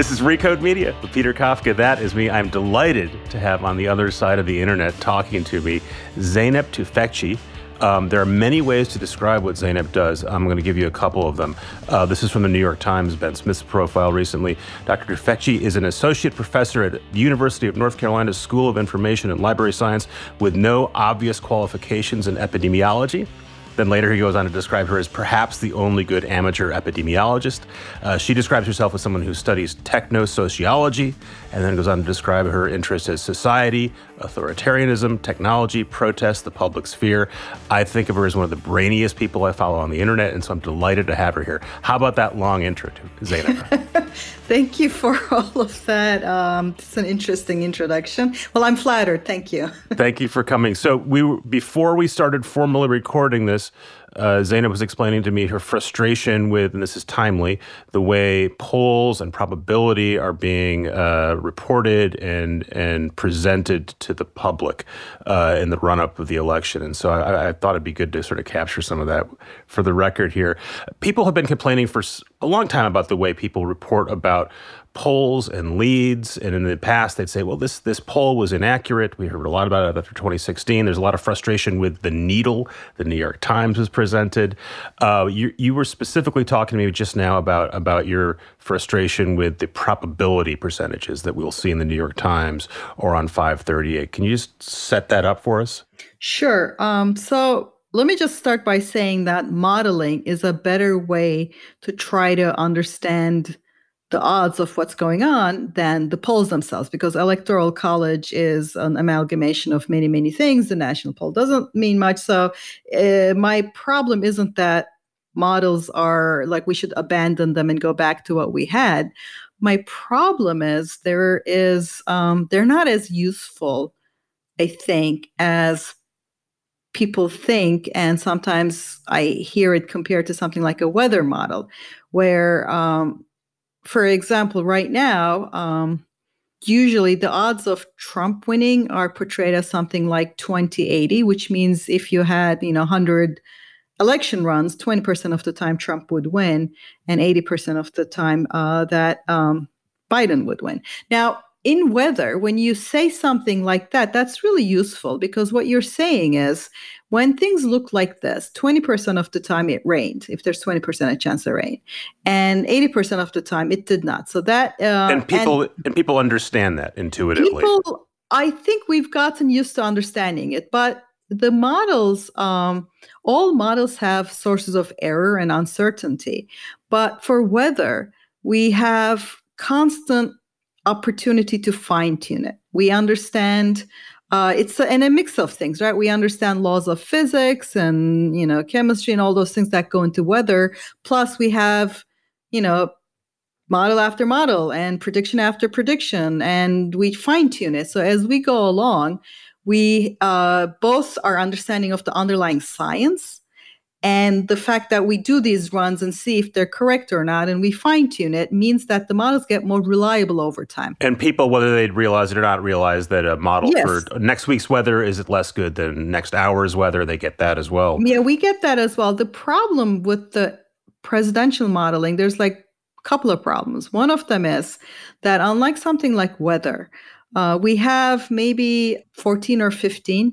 This is Recode Media with Peter Kafka. That is me. I'm delighted to have on the other side of the internet talking to me Zeynep Tufekci. Um, there are many ways to describe what Zeynep does. I'm going to give you a couple of them. Uh, this is from the New York Times, Ben Smith's profile recently. Dr. Tufekci is an associate professor at the University of North Carolina's School of Information and Library Science with no obvious qualifications in epidemiology. Then later he goes on to describe her as perhaps the only good amateur epidemiologist. Uh, she describes herself as someone who studies techno sociology, and then goes on to describe her interests as society, authoritarianism, technology, protest, the public sphere. I think of her as one of the brainiest people I follow on the internet, and so I'm delighted to have her here. How about that long intro to Zeynep? Thank you for all of that. Um, it's an interesting introduction. Well, I'm flattered. Thank you. Thank you for coming. So we before we started formally recording this, uh, Zeynep was explaining to me her frustration with, and this is timely, the way polls and probability are being uh, reported and and presented to the public uh, in the run up of the election. And so I, I, thought it'd be good to sort of capture some of that for the record here. People have been complaining for a long time about the way people report about polls and leads. And in the past, they'd say, well, this, this poll was inaccurate. We heard a lot about it after 2016. There's a lot of frustration with the needle the New York Times was presented. Uh, you, you were specifically talking to me just now about, about your frustration with the probability percentages that we'll see in the New York Times or on 538. Can you just set that up for us? Sure. Um, so let me just start by saying that modeling is a better way to try to understand the odds of what's going on than the polls themselves because electoral college is an amalgamation of many many things. The national poll doesn't mean much. So uh, my problem isn't that models are like we should abandon them and go back to what we had. My problem is there is um, they're not as useful i think as people think. And sometimes i hear it compared to something like a weather model where um, for example, right now, um, usually the odds of Trump winning are portrayed as something like 2080, which means if you had, you know, 100 election runs, 20% of the time Trump would win, and 80% of the time uh, that um, Biden would win. Now, in weather, when you say something like that, that's really useful because what you're saying is when things look like this, 20% of the time it rained, if there's 20% a chance of rain, and 80% of the time it did not. So that uh, and people and, and, people understand that intuitively. People, I think we've gotten used to understanding it, but the models, um, all models have sources of error and uncertainty. But for weather, we have constant opportunity to fine tune it. We understand uh, it's a, and a mix of things, right? We understand laws of physics and you know chemistry and all those things that go into weather. Plus, we have you know model after model and prediction after prediction, and we fine tune it. So as we go along, we uh, both our understanding of the underlying science and the fact that we do these runs and see if they're correct or not, and we fine tune it, means that the models get more reliable over time. And people, whether they realize it or not, realize that a model yes. for next week's weather is it less good than next hour's weather. They get that as well. Yeah, we get that as well. The problem with the presidential modeling, there's like a couple of problems. One of them is that unlike something like weather, uh, we have maybe 14 or 15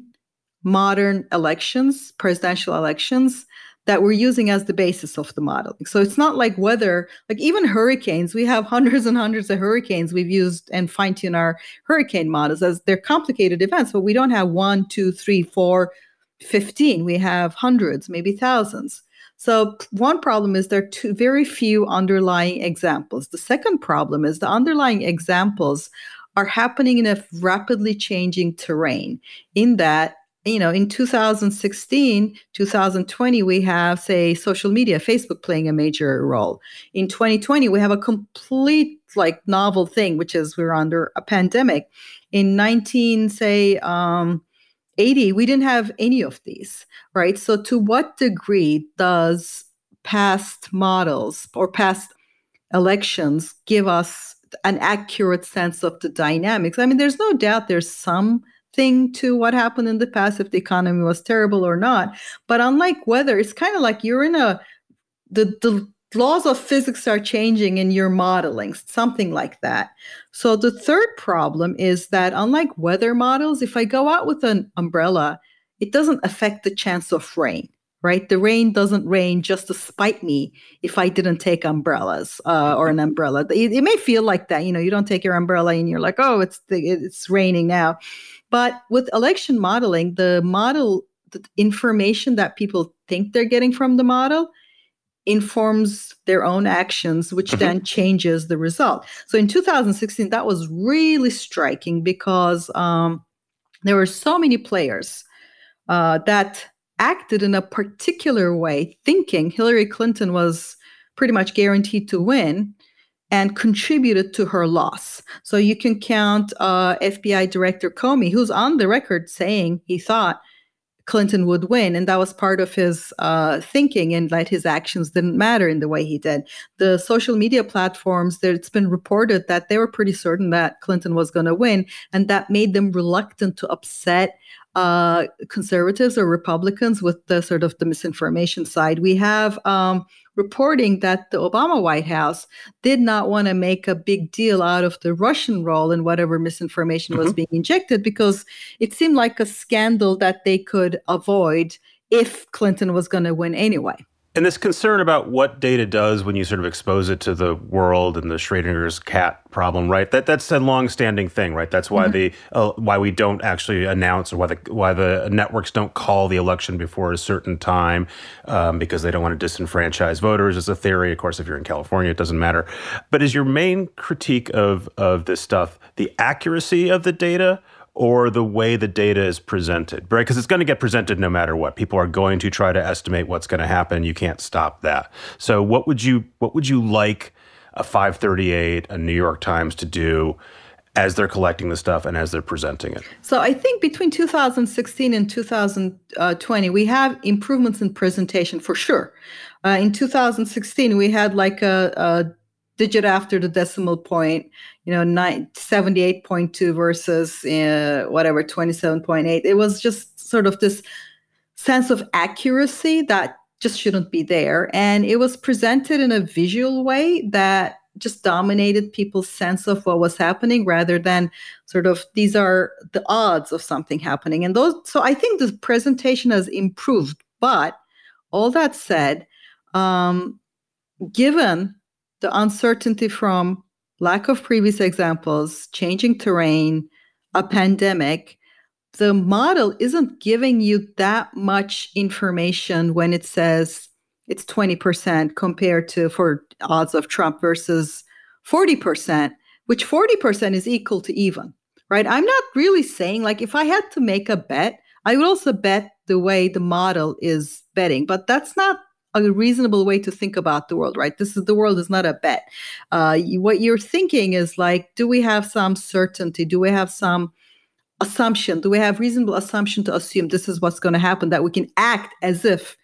modern elections, presidential elections that we're using as the basis of the modeling. So it's not like weather, like even hurricanes, we have hundreds and hundreds of hurricanes we've used and fine tune our hurricane models as they're complicated events, but we don't have one, two, three, four, 15. We have hundreds, maybe thousands. So one problem is there are very few underlying examples. The second problem is the underlying examples are happening in a rapidly changing terrain in that you know, in 2016, 2020, we have, say, social media, Facebook playing a major role. In 2020, we have a complete, like, novel thing, which is we're under a pandemic. In 19, say, um, 80, we didn't have any of these, right? So, to what degree does past models or past elections give us an accurate sense of the dynamics? I mean, there's no doubt there's some thing to what happened in the past if the economy was terrible or not. But unlike weather, it's kind of like you're in a the the laws of physics are changing in your modeling, something like that. So the third problem is that unlike weather models, if I go out with an umbrella, it doesn't affect the chance of rain, right? The rain doesn't rain just to spite me if I didn't take umbrellas uh, or an umbrella. It, it, may feel like that, you know, you don't take your umbrella and you're like, oh, it's it's raining now. But with election modeling, the model, the information that people think they're getting from the model informs their own actions, which mm-hmm. then changes the result. So in 2016, that was really striking because um, there were so many players uh, that acted in a particular way, thinking Hillary Clinton was pretty much guaranteed to win and contributed to her loss. So you can count uh, FBI Director Comey, who's on the record saying he thought Clinton would win. And that was part of his uh, thinking, and that his actions didn't matter in the way he did. The social media platforms, it's been reported that they were pretty certain that Clinton was going to win, and that made them reluctant to upset uh, conservatives or Republicans with the sort of the misinformation side. We have um, reporting that the Obama White House did not want to make a big deal out of the Russian role in whatever misinformation mm-hmm. was being injected because it seemed like a scandal that they could avoid if Clinton was going to win anyway. And this concern about what data does when you sort of expose it to the world and the Schrodinger's cat problem, right? That that's a long-standing thing, right? That's why mm-hmm. the uh, why we don't actually announce or why the why the networks don't call the election before a certain time um, because they don't want to disenfranchise voters. It's a theory, of course. If you're in California, it doesn't matter. But is your main critique of of this stuff the accuracy of the data? Or the way the data is presented, right? Because it's going to get presented no matter what. People are going to try to estimate what's going to happen. You can't stop that. So, what would you what would you like a 538, a New York Times to do as they're collecting the stuff and as they're presenting it? So, I think between 2016 and 2020, we have improvements in presentation for sure. Uh, in 2016, we had like a, a digit after the decimal point, you know, 78.2 versus uh, whatever, 27.8. It was just sort of this sense of accuracy that just shouldn't be there. And it was presented in a visual way that just dominated people's sense of what was happening rather than sort of these are the odds of something happening. And those, so I think the presentation has improved. But all that said, um, given the uncertainty from lack of previous examples, changing terrain, a pandemic, the model isn't giving you that much information when it says it's 20% compared to for odds of Trump versus 40%, which 40% is equal to even, right? I'm not really saying like if I had to make a bet, I would also bet the way the model is betting, but that's not a reasonable way to think about the world, right? This is the world is not a bet. Uh, what you're thinking is like, do we have some certainty? Do we have some assumption? Do we have reasonable assumption to assume this is what's going to happen? That we can act as if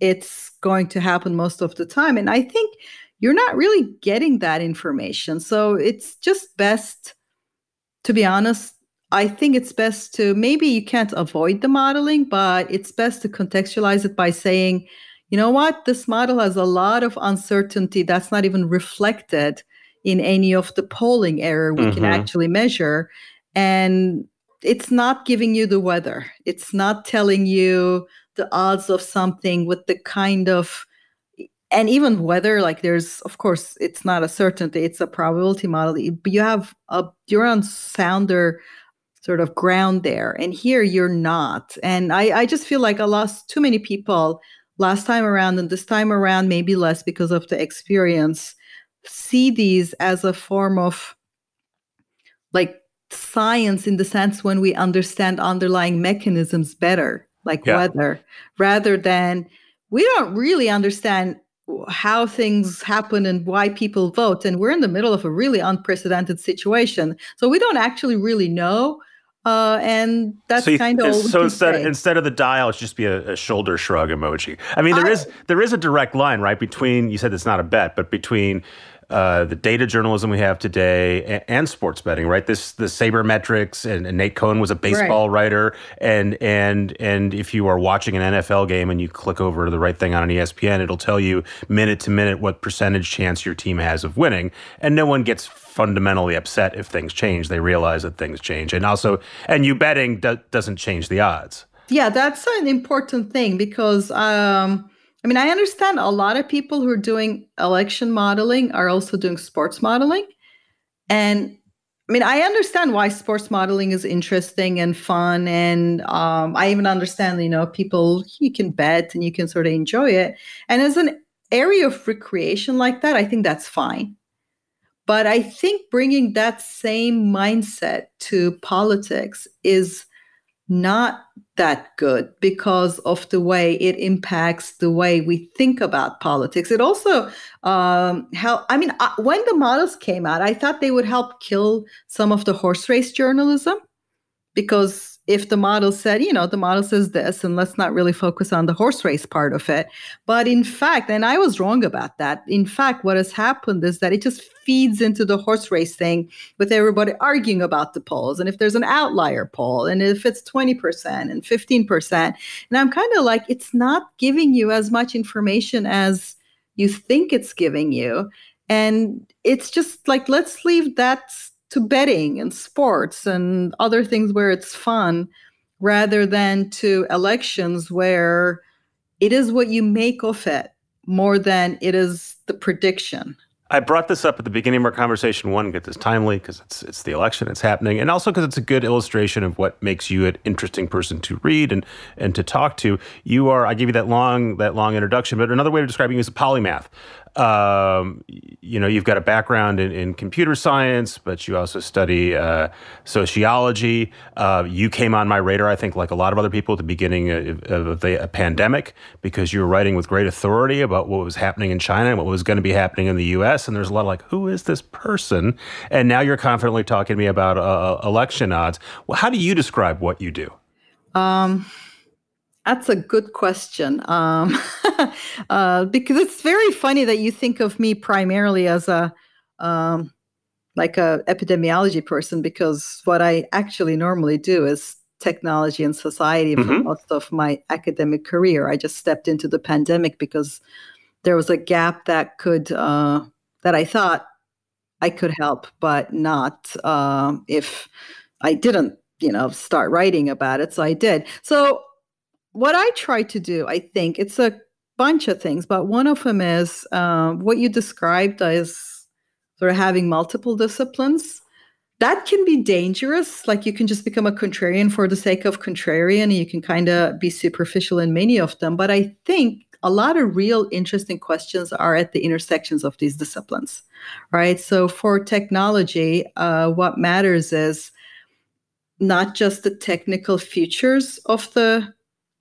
it's going to happen most of the time. And I think you're not really getting that information. So it's just best, to be honest, I think it's best to maybe you can't avoid the modeling, but it's best to contextualize it by saying, you know what? This model has a lot of uncertainty that's not even reflected in any of the polling error we mm-hmm. can actually measure. And it's not giving you the weather, it's not telling you the odds of something with the kind of and even weather like there's of course it's not a certainty it's a probability model but you have a you're on sounder sort of ground there and here you're not and i i just feel like i lost too many people last time around and this time around maybe less because of the experience see these as a form of like science in the sense when we understand underlying mechanisms better like yeah. weather rather than we don't really understand how things happen and why people vote and we're in the middle of a really unprecedented situation so we don't actually really know uh, and that's so kind of so instead say. instead of the dial, it's just be a, a, shoulder shrug emoji. I mean, there I, is there is a direct line right between you said it's not a bet, but between uh, the data journalism we have today, and, and, sports betting. Right, this the sabermetrics, and, and Nate Cohen was a baseball right. writer, and and and if you are watching an NFL game and you click over to the right thing on an ESPN, it'll tell you minute to minute what percentage chance your team has of winning, and no one gets fundamentally upset if things change. They realize that things change, and also, and you betting do, doesn't change the odds. Yeah, that's an important thing because um, I mean, I understand a lot of people who are doing election modeling are also doing sports modeling. And I mean, I understand why sports modeling is interesting and fun. And um, I even understand, you know, people, you can bet and you can sort of enjoy it. And as an area of recreation like that, I think that's fine. But I think bringing that same mindset to politics is not that good because of the way it impacts the way we think about politics. It also um. I mean, uh, when the models came out, I thought they would help kill some of the horse race journalism because if the model said, you know, the model says this, and let's not really focus on the horse race part of it. But in fact, and I was wrong about that. In fact, what has happened is that it just feeds into the horse race thing with everybody arguing about the polls. And if there's an outlier poll, and if it's 20% and 15%, and I'm kind of like, it's not giving you as much information as you think it's giving you. And it's just like, let's leave that to betting and sports and other things where it's fun rather than to elections where it is what you make of it more than it is the prediction. I brought this up at the beginning of our conversation. One, because it's timely because it's it's the election, it's happening, and also because it's a good illustration of what makes you an interesting person to read and and to talk to. You are. I gave you that long that long introduction, but another way of describing you is a polymath um, you know, you've got a background in, in computer science, but you also study uh, sociology. Uh, you came on my radar, I think, like a lot of other people at the beginning of, of the pandemic, because you were writing with great authority about what was happening in China and what was going to be happening in the U.S. And there's a lot of like, who is this person? And now you're confidently talking to me about uh, election odds. Well, how do you describe what you do? Um, that's a good question. Um, uh, because it's very funny that you think of me primarily as a um, like a epidemiology person because what I actually normally do is technology and society for mm-hmm. most of my academic career. I just stepped into the pandemic because there was a gap that could uh, that I thought I could help, but not uh, if I didn't, you know, start writing about it. So I did. So what I try to do, I think it's a bunch of things, but one of them is uh, what you described as sort of having multiple disciplines. That can be dangerous. Like you can just become a contrarian for the sake of contrarian, and you can kind of be superficial in many of them. But I think a lot of real interesting questions are at the intersections of these disciplines, right? So for technology, uh, what matters is not just the technical features of the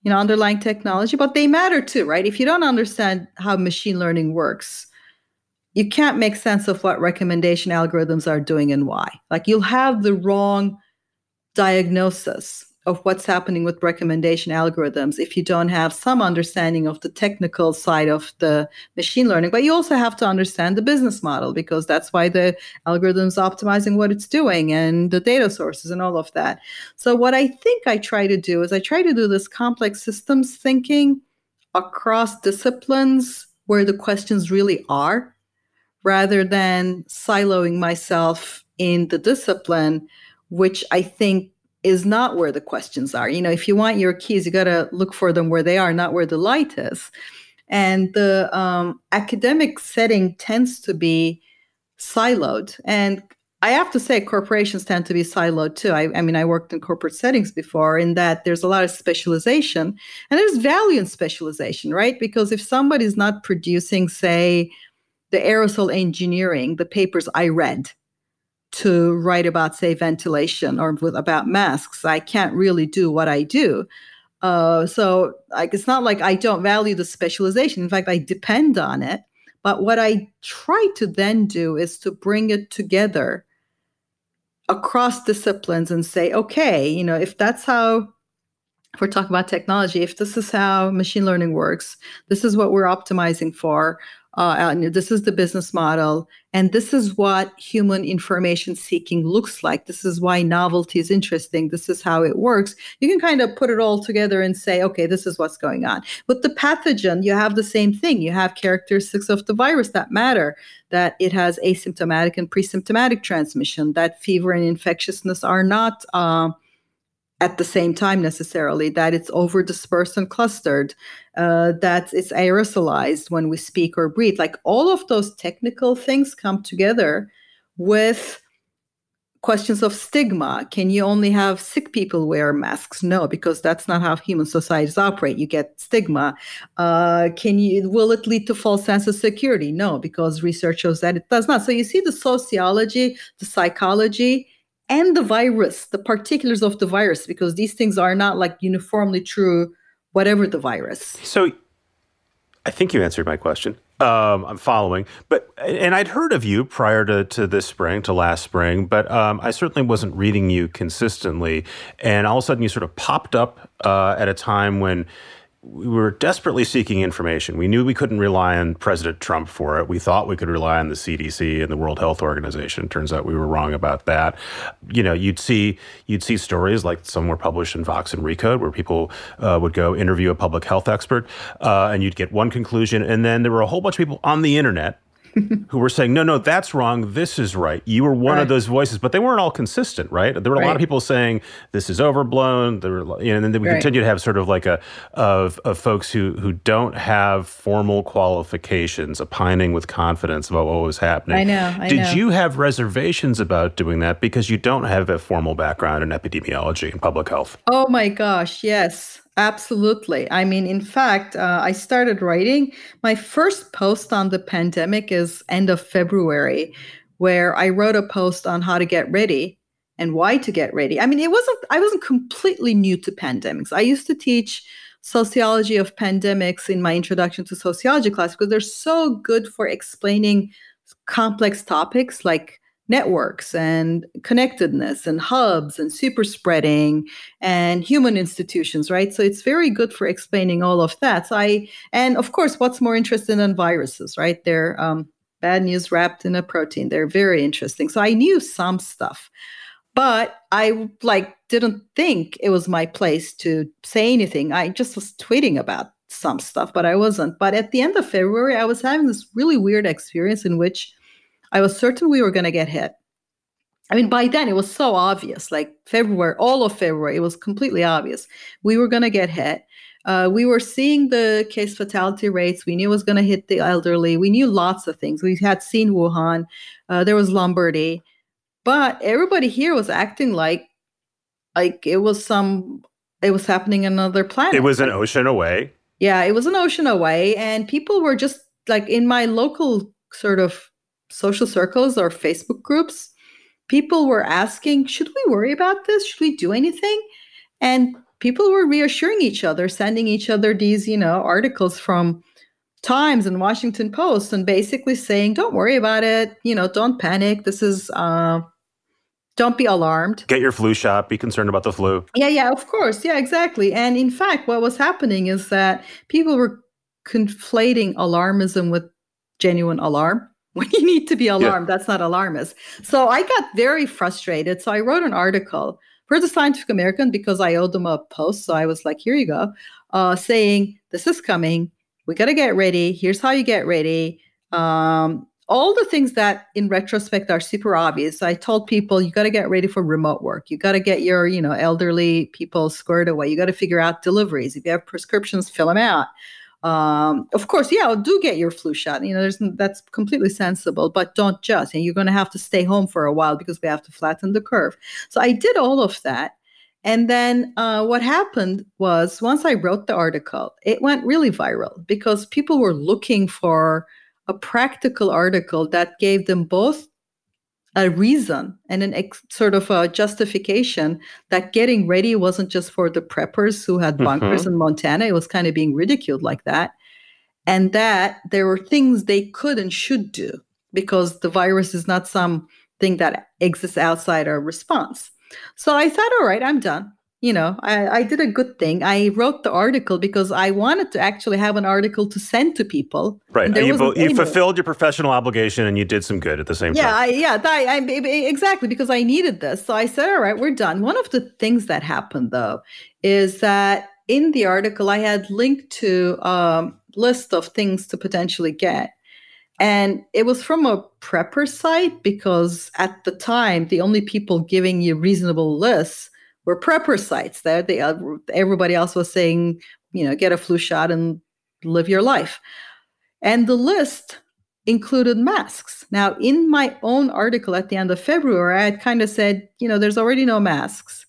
you know underlying technology but they matter too right? If you don't understand how machine learning works you can't make sense of what recommendation algorithms are doing and why. Like you'll have the wrong diagnosis of what's happening with recommendation algorithms if you don't have some understanding of the technical side of the machine learning. But you also have to understand the business model because that's why the algorithm's optimizing what it's doing and the data sources and all of that. So, what I think I try to do is I try to do this complex systems thinking across disciplines where the questions really are rather than siloing myself in the discipline, which I think is not where the questions are. You know, if you want your keys, you got to look for them where they are, not where the light is. And the um, academic setting tends to be siloed. And I have to say, corporations tend to be siloed too. I, I, mean, I worked in corporate settings before, in that there's a lot of specialization and there's value in specialization, right? Because if somebody's not producing, say, the aerosol engineering, the papers I read, to write about, say, ventilation or with, about masks. I can't really do what I do. Uh, so like, it's not like I don't value the specialization. In fact, I depend on it. But what I try to then do is to bring it together across disciplines and say, okay, you know, if that's how if we're talking about technology, if this is how machine learning works, this is what we're optimizing for. Uh, this is the business model, and this is what human information seeking looks like. This is why novelty is interesting. This is how it works. You can kind of put it all together and say, okay, this is what's going on. With the pathogen, you have the same thing. You have characteristics of the virus that matter that it has asymptomatic and pre-symptomatic transmission, that fever and infectiousness are not. Uh, at the same time necessarily that it's over dispersed and clustered uh, that it's aerosolized when we speak or breathe. Like all of those technical things come together with questions of stigma. Can you only have sick people wear masks? No because that's not how human societies operate. You get stigma. Uh, can you will it lead to false sense of security? No because research shows that it does not. So you see the sociology the psychology and the virus, the particulars of the virus, because these things are not like uniformly true, whatever the virus. So I think you answered my question. Um, I'm following, but and I'd heard of you prior to, to this spring, to last spring, but um, I certainly wasn't reading you consistently. And all of a sudden, you sort of popped up uh, at a time when we were desperately seeking information. We knew we couldn't rely on President Trump for it. We thought we could rely on the CDC and the World Health Organization. Turns out we were wrong about that. You know, you'd see you'd see stories like some were published in Vox and Recode, where people uh, would go interview a public health expert, uh, and you'd get one conclusion, and then there were a whole bunch of people on the internet who were saying, no, no, that's wrong. This is right. You were one right. of those voices, but they weren't all consistent, right? There were a right. lot of people saying this is overblown. There were, you know, and then we right. continue to have sort of like a of, of folks who who don't have formal qualifications, opining with confidence about what was happening. I know. I Did know. you have reservations about doing that because you don't have a formal background in epidemiology and public health? Oh my gosh, yes. Absolutely. I mean, in fact, uh, I started writing. My first post on the pandemic is end of February, where I wrote a post on how to get ready and why to get ready. I mean, it wasn't. I wasn't completely new to pandemics. I used to teach sociology of pandemics in my introduction to sociology class because they're so good for explaining complex topics like networks and connectedness and hubs and super spreading and human institutions right? So it's very good for explaining all of that. So i and of course what's more interesting than viruses right? They're um, bad news wrapped in a protein. They're very interesting. So i knew some stuff but i like didn't think it was my place to say anything. I just was tweeting about some stuff but i wasn't. But at the end of february i was having this really weird experience in which I was certain we were going to get hit. I mean, by then it was so obvious, like February, all of February, it was completely obvious. We were going to get hit. Uh, we were seeing the case fatality rates. We knew it was going to hit the elderly. We knew lots of things. We had seen Wuhan. Uh, there was Lombardy. But everybody here was acting like like it was some it was happening on another planet. It was an ocean away. Yeah, it was an ocean away. And people were just like in my local sort of social circles or Facebook groups, people were asking, should we worry about this? Should we do anything? And people were reassuring each other, sending each other these, you know, articles from Times and Washington Post and basically saying, don't worry about it, you know, don't panic. This is uh don't be alarmed. Get your flu shot. Be concerned about the flu. Yeah, yeah, of course. Yeah, exactly. And in fact, what was happening is that people were conflating alarmism with genuine alarm when you need to be alarmed. Yeah. That's not alarmist. So I got very frustrated. So I wrote an article for the Scientific American because I owed them a post. So I was like, here you go, uh, saying, this is coming. We got to get ready. Here's how you get ready. Um, all the things that in retrospect are super obvious. I told people you got to get ready for remote work. You got to get your, you know, elderly people squared away. You got to figure out deliveries. If you have prescriptions, fill them out um, of course, yeah, do get your flu shot. You know, there's that's completely sensible, but don't just. And you're going to have to stay home for a while because we have to flatten the curve. So I did all of that. And then uh, what happened was once I wrote the article, it went really viral because people were looking for a practical article that gave them both a reason and an ex- sort of a justification that getting ready wasn't just for the preppers who had bunkers mm-hmm. in Montana. It was kind of being ridiculed like that. And that there were things they could and should do because the virus is not something that exists outside our response. So I thought, all right, I'm done. You know, I, I did a good thing. I wrote the article because I wanted to actually have an article to send to people. Right. You, you fulfilled your professional obligation and you did some good at the same yeah, time. I, yeah, I, I, exactly, because I needed this. So I said, all right, we're done. One of the things that happened, though, is that in the article, I had linked to a um, list of things to potentially get. And it was from a prepper site because at the time, the only people giving you reasonable lists were prepper sites. There, they, uh, everybody else was saying, you know, get a flu shot and live your life. And the list included masks. Now, in my own article at the end of February, I had kind of said, you know, there's already no masks.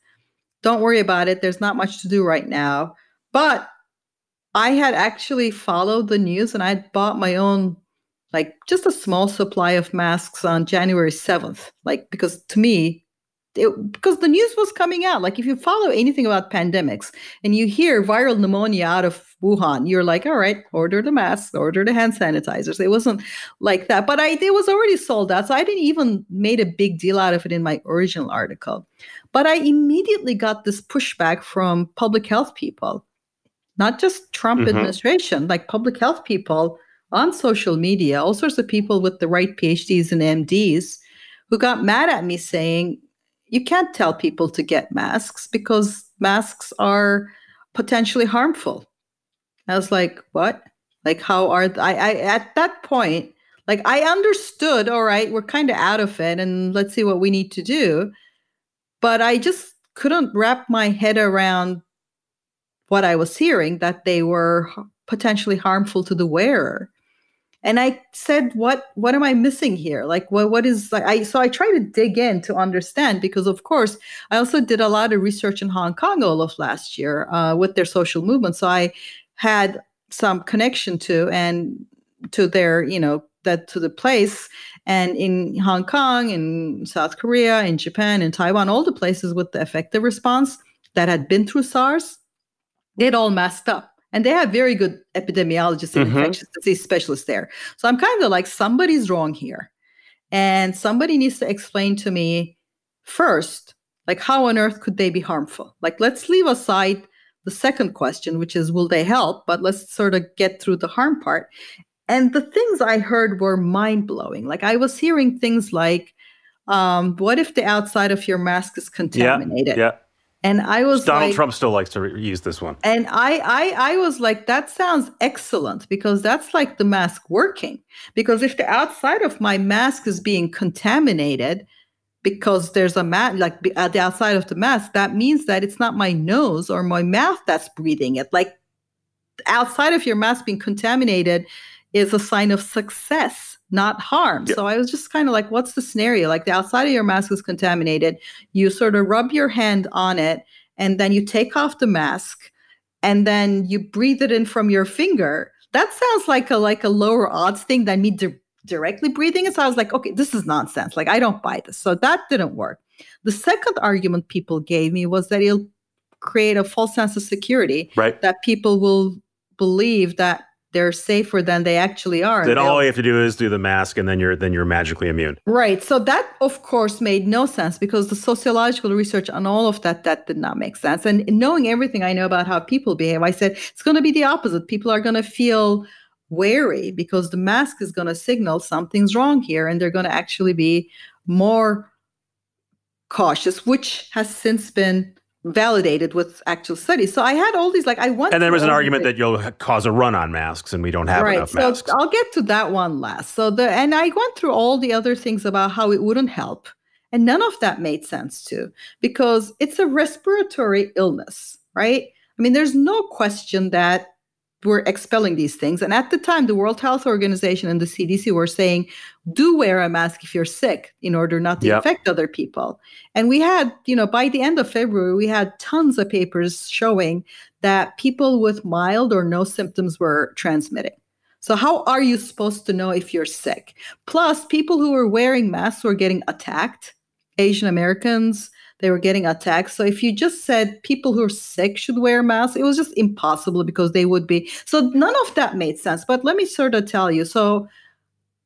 Don't worry about it. There's not much to do right now. But I had actually followed the news and I had bought my own, like just a small supply of masks on January 7th. Like, because to me, it, because the news was coming out. Like if you follow anything about pandemics and you hear viral pneumonia out of Wuhan, you're like, all right, order the masks, order the hand sanitizers. It wasn't like that, but I it was already sold out, so I didn't even made a big deal out of it in my original article. But I immediately got this pushback from public health people, not just Trump mm-hmm. administration, like public health people on social media, all sorts of people with the right PhDs and MDs who got mad at me saying you can't tell people to get masks because masks are potentially harmful. I was like, what? Like, how are th- I, I at that point? Like, I understood. All right, we're kind of out of it, and let's see what we need to do. But I just couldn't wrap my head around what I was hearing that they were potentially harmful to the wearer and i said what what am i missing here? Like what what is like i so i try to dig in to understand because of course i also did a lot of research in hong kong all of last year uh, with their social movement. So i had some connection to and to their you know that to the place. And in hong kong in south korea in japan in taiwan all the places with the effective response that had been through sars they'd all messed up and they have very good epidemiologists and mm-hmm. infectious disease specialists there. So I'm kind of like, somebody's wrong here. And somebody needs to explain to me first, like, how on earth could they be harmful? Like, let's leave aside the second question, which is, will they help? But let's sort of get through the harm part. And the things I heard were mind blowing. Like, I was hearing things like, um, what if the outside of your mask is contaminated? Yeah, yeah. And I was Donald like, Trump still likes to re- use this one. And I, I, I was like, that sounds excellent because that's like the mask working. Because if the outside of my mask is being contaminated, because there's a mat like at uh, the outside of the mask, that means that it's not my nose or my mouth that's breathing it. Like outside of your mask being contaminated is a sign of success not harm. Yeah. So I was just kind of like, what's the scenario? Like the outside of your mask is contaminated. You sort of rub your hand on it and then you take off the mask and then you breathe it in from your finger. That sounds like a like a lower odds thing than me di- directly breathing it. So I was like, okay, this is nonsense. Like I don't buy this. So that didn't work. The second argument people gave me was that it'll create a false sense of security. Right. That people will believe that they're safer than they actually are. Then all you have to do is do the mask, and then you're then you're magically immune. Right. So that, of course, made no sense because the sociological research on all of that that did not make sense. And knowing everything I know about how people behave, I said it's going to be the opposite. People are going to feel wary because the mask is going to signal something's wrong here, and they're going to actually be more cautious, which has since been validated with actual studies. So I had all these like I want. And there was an argument that you'll cause a run on masks and we don't have right. enough so. I'll get to that one last. So the and I went through all the other things about how it wouldn't help. And none of that made sense too because it's a respiratory illness, right? I mean there's no question that we're expelling these things. And at the time, the World Health Organization and the CDC were saying, do wear a mask if you're sick in order not to yep. infect other people. And we had, you know, by the end of February, we had tons of papers showing that people with mild or no symptoms were transmitting. So, how are you supposed to know if you're sick? Plus, people who were wearing masks were getting attacked. Asian Americans, they were getting attacked. So if you just said people who are sick should wear masks, it was just impossible because they would be. So none of that made sense. But let me sort of tell you. So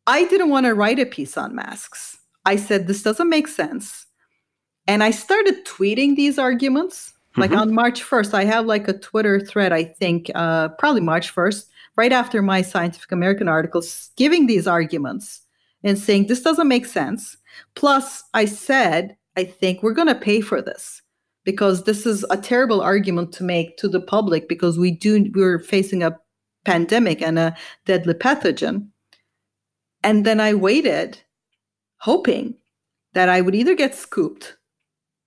I didn't want to write a piece on masks. I said, this doesn't make sense. And I started tweeting these arguments Like mm-hmm. on March 1st, I have like a Twitter thread, I think, uh, probably March 1st, right after my Scientific American articles, giving these arguments and saying this doesn't make sense. Plus, I said, I think we're going to pay for this because this is a terrible argument to make to the public because we do we're facing a pandemic and a deadly pathogen. And then I waited, hoping that I would either get scooped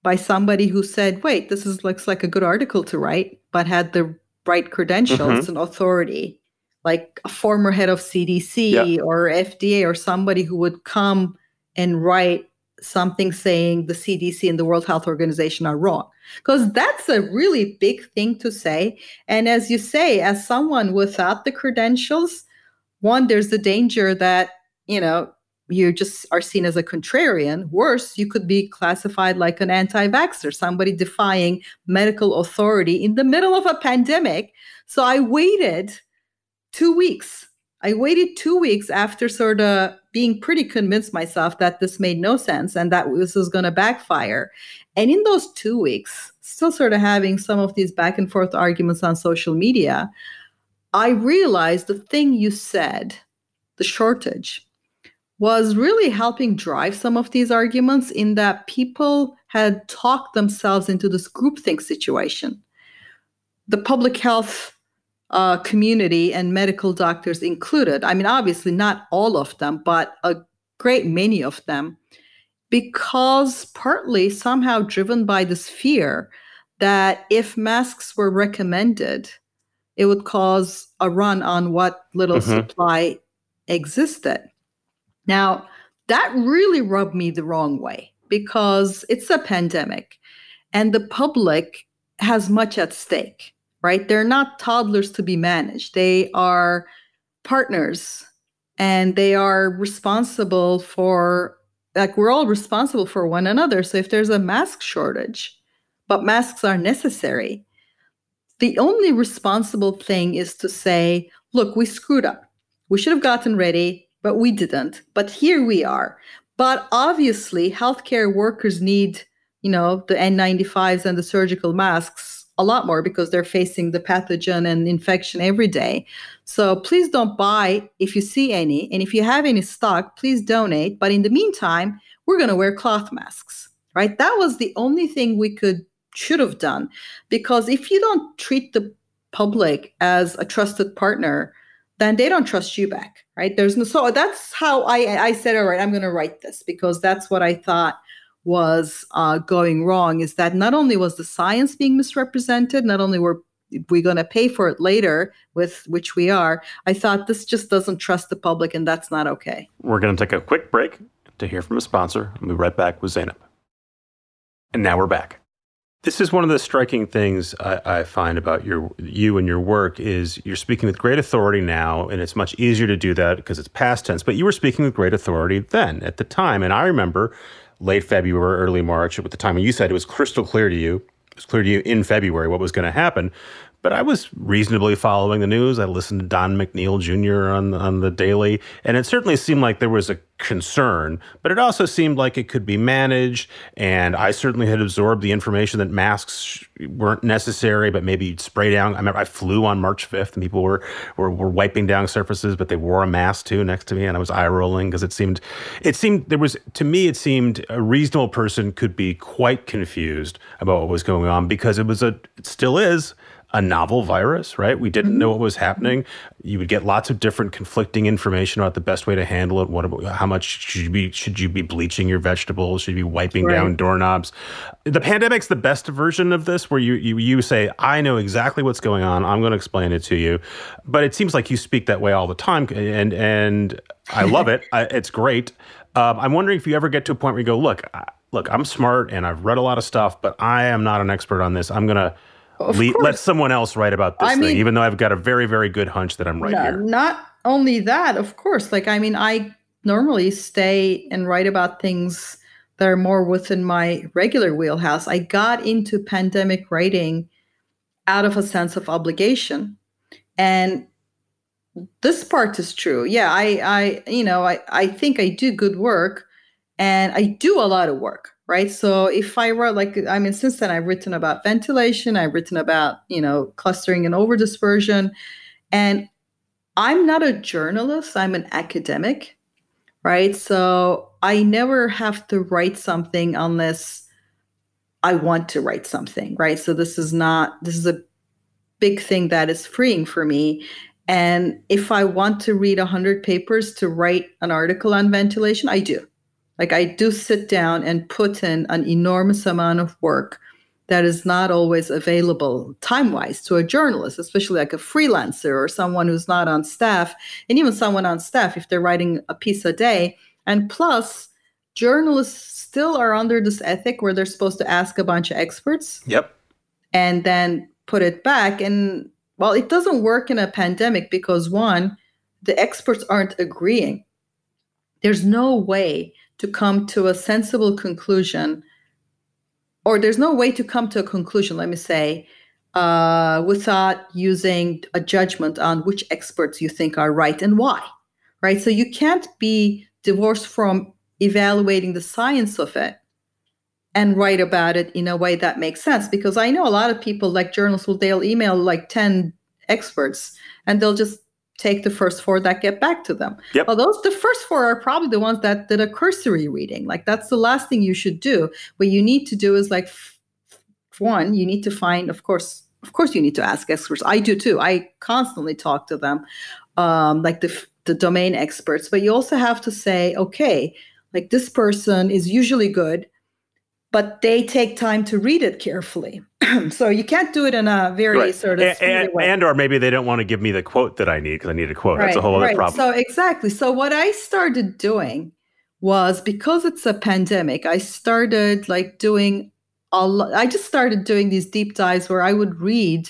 by somebody who said, wait, this is, looks like a good article to write, but had the right credentials mm-hmm. and authority, like a former head of CDC yeah. or FDA or somebody who would come and write something saying the CDC and the World Health Organization are wrong. Because that's a really big thing to say. And as you say, as someone without the credentials, one, there's the danger that, you know, you just are seen as a contrarian. Worse, you could be classified like an anti vaxxer, somebody defying medical authority in the middle of a pandemic. So I waited two weeks. I waited two weeks after sort of being pretty convinced myself that this made no sense and that this was going to backfire. And in those two weeks, still sort of having some of these back and forth arguments on social media, I realized the thing you said, the shortage, was really helping drive some of these arguments in that people had talked themselves into this groupthink situation. The public health uh, community and medical doctors included, I mean, obviously not all of them, but a great many of them, because partly somehow driven by this fear that if masks were recommended, it would cause a run on what little mm-hmm. supply existed. Now, that really rubbed me the wrong way because it's a pandemic and the public has much at stake, right? They're not toddlers to be managed, they are partners and they are responsible for, like, we're all responsible for one another. So if there's a mask shortage, but masks are necessary, the only responsible thing is to say, look, we screwed up. We should have gotten ready but we didn't. But here we are. But obviously, healthcare workers need, you know, the N95s and the surgical masks a lot more because they're facing the pathogen and infection every day. So please don't buy if you see any. And if you have any stock, please donate. But in the meantime, we're going to wear cloth masks, right? That was the only thing we could, should have done. Because if you don't treat the public as a trusted partner, then they don't trust you back, right? There's no so that's how I I said, all right, I'm going to write this because that's what I thought was uh, going wrong. Is that not only was the science being misrepresented, not only were we going to pay for it later, with which we are. I thought this just doesn't trust the public, and that's not okay. We're going to take a quick break to hear from a sponsor. We'll be right back with Zeynep. And now we're back. This is one of the striking things I, I, find about your you and your work is you're speaking with great authority now, and it's much easier to do that because it's past tense. But you were speaking with great authority then at the time, and I remember late February, early March, at the time when you said it was crystal clear to you, it was clear to you in February what was going to happen. But I was reasonably following the news. I listened to Don McNeil Jr. on on the daily, and it certainly seemed like there was a concern, but it also seemed like it could be managed. And I certainly had absorbed the information that masks weren't necessary, but maybe you'd spray down. I remember I flew on March 5th and people were, were, were wiping down surfaces, but they wore a mask too next to me. And I was eye rolling because it seemed, it seemed, there was, to me, it seemed a reasonable person could be quite confused about what was going on because it was a, it still is a novel virus, right? We didn't know what was happening. You would get lots of different conflicting information about the best way to handle it. What about how much should you be should you be bleaching your vegetables? Should you be wiping right. down doorknobs? The pandemic's the best version of this, where you, you you say, "I know exactly what's going on. I'm going to explain it to you." But it seems like you speak that way all the time, and and I love it. I, it's great. Um, I'm wondering if you ever get to a point where you go, "Look, I, look, I'm smart and I've read a lot of stuff, but I am not an expert on this. I'm going to." Le- let someone else write about this I thing, mean, even though I've got a very, very good hunch that I'm right no, here. Not only that, of course. Like, I mean, I normally stay and write about things that are more within my regular wheelhouse. I got into pandemic writing out of a sense of obligation. And this part is true. Yeah, I, I, you know, I, I think I do good work and I do a lot of work right? So if I wrote like I mean, since then I've written about ventilation, I've written about you know clustering and overdispersion, and I'm not a journalist. I'm an academic, right? So I never have to write something unless I want to write something, right? So this is not this is a big thing that is freeing for me. And if I want to read 100 papers to write an article on ventilation, I do. Like I do sit down and put in an enormous amount of work that is not always available time wise to a journalist, especially like a freelancer or someone who's not on staff, and even someone on staff if they're writing a piece a day. And plus, journalists still are under this ethic where they're supposed to ask a bunch of experts. Yep. And then put it back. And well, it doesn't work in a pandemic because one, the experts aren't agreeing. There's no way to come to a sensible conclusion, or there's no way to come to a conclusion, let me say, uh, without using a judgment on which experts you think are right and why. Right. So you can't be divorced from evaluating the science of it and write about it in a way that makes sense because i know a lot of people like journalists will they'll email like 10 experts and they'll just take the first four that get back to them. Yep. well those the first four are probably the ones that did a cursory reading. Like that's the last thing you should do. What you need to do is like f- one you need to find of course of course you need to ask experts. I do too. I constantly talk to them um, like the the domain experts. But you also have to say okay like this person is usually good but they take time to read it carefully. so you can't do it in a very right. sort of and, way. and or maybe they don't want to give me the quote that I need because I need a quote. Right, That's a whole other right. problem. So exactly. So what I started doing was because it's a pandemic, I started like doing a lot. I just started doing these deep dives where I would read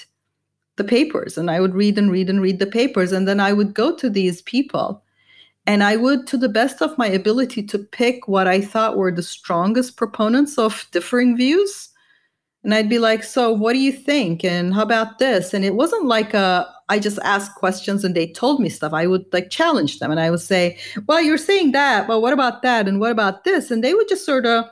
the papers and I would read and read and read the papers, and then I would go to these people and I would, to the best of my ability, to pick what I thought were the strongest proponents of differing views. And I'd be like, so what do you think? And how about this? And it wasn't like a, I just asked questions and they told me stuff. I would like challenge them and I would say, well, you're saying that, but what about that? And what about this? And they would just sort of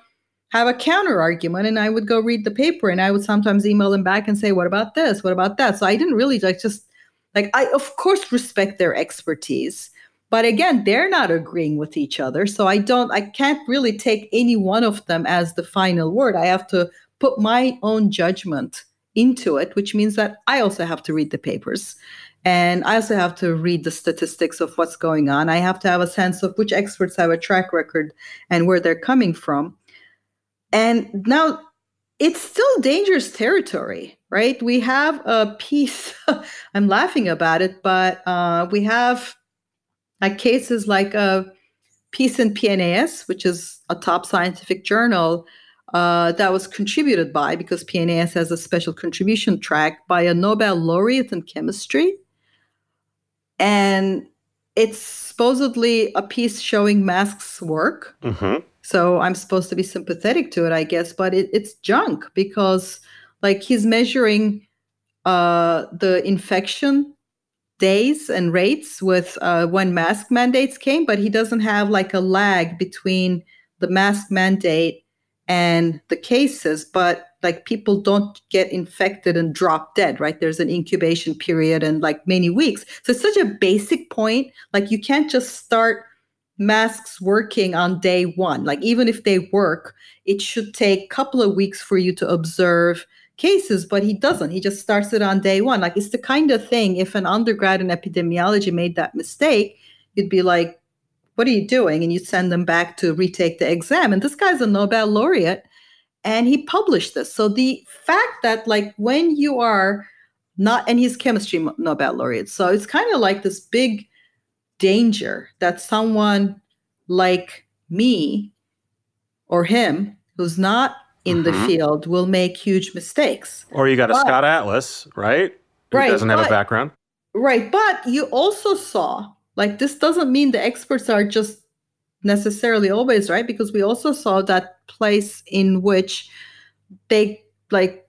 have a counter argument and I would go read the paper and I would sometimes email them back and say, what about this? What about that? So I didn't really like just like, I of course respect their expertise but again they're not agreeing with each other so i don't i can't really take any one of them as the final word. I have to put my own judgment into it which means that i also have to read the papers and i also have to read the statistics of what's going on. I have to have a sense of which experts have a track record and where they're coming from. And now it's still dangerous territory right? We have a piece i'm laughing about it but uh, we have like cases like a piece in PNAS, which is a top scientific journal uh, that was contributed by, because PNAS has a special contribution track, by a Nobel laureate in chemistry. And it's supposedly a piece showing masks work. Mm-hmm. So I'm supposed to be sympathetic to it, I guess, but it, it's junk because, like, he's measuring uh, the infection days and rates with uh, when mask mandates came, but he doesn't have like a lag between the mask mandate and the cases. But like people don't get infected and drop dead, right? There's an incubation period and like many weeks. So it's such a basic point. Like you can't just start masks working on day one. Like even if they work, it should take a couple of weeks for you to observe cases, but he doesn't. He just starts it on day one. Like it's the kind of thing, if an undergrad in epidemiology made that mistake, you'd be like, what are you doing? And you'd send them back to retake the exam. And this guy's a Nobel laureate and he published this. So the fact that, like, when you are not, and he's chemistry Nobel laureate. So it's kind of like this big danger that someone like me or him who's not in mm-hmm. the field will make huge mistakes. Or you got a but, Scott Atlas, right? Who right, doesn't have but, a background. Right. But you also saw, like, this doesn't mean the experts are just necessarily always right, because we also saw that place in which they, like,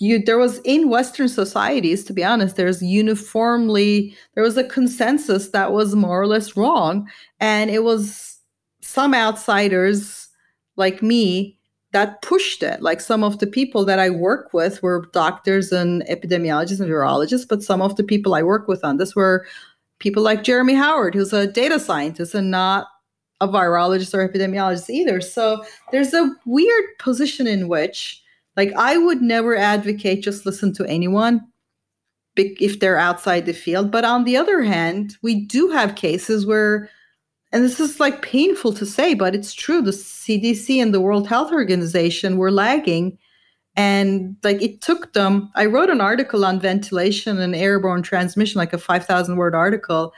you there was in western societies to be honest there's uniformly there was a consensus that was more or less wrong and it was some outsiders like me that pushed it. Like some of the people that I work with were doctors and epidemiologists and virologists, but some of the people I work with on this were people like Jeremy Howard, who's a data scientist and not a virologist or epidemiologist either. So there's a weird position in which, like, I would never advocate just listen to anyone if they're outside the field. But on the other hand, we do have cases where and this is like painful to say, but it's true. The CDC and the World Health Organization were lagging. And like it took them, I wrote an article on ventilation and airborne transmission, like a 5,000 word article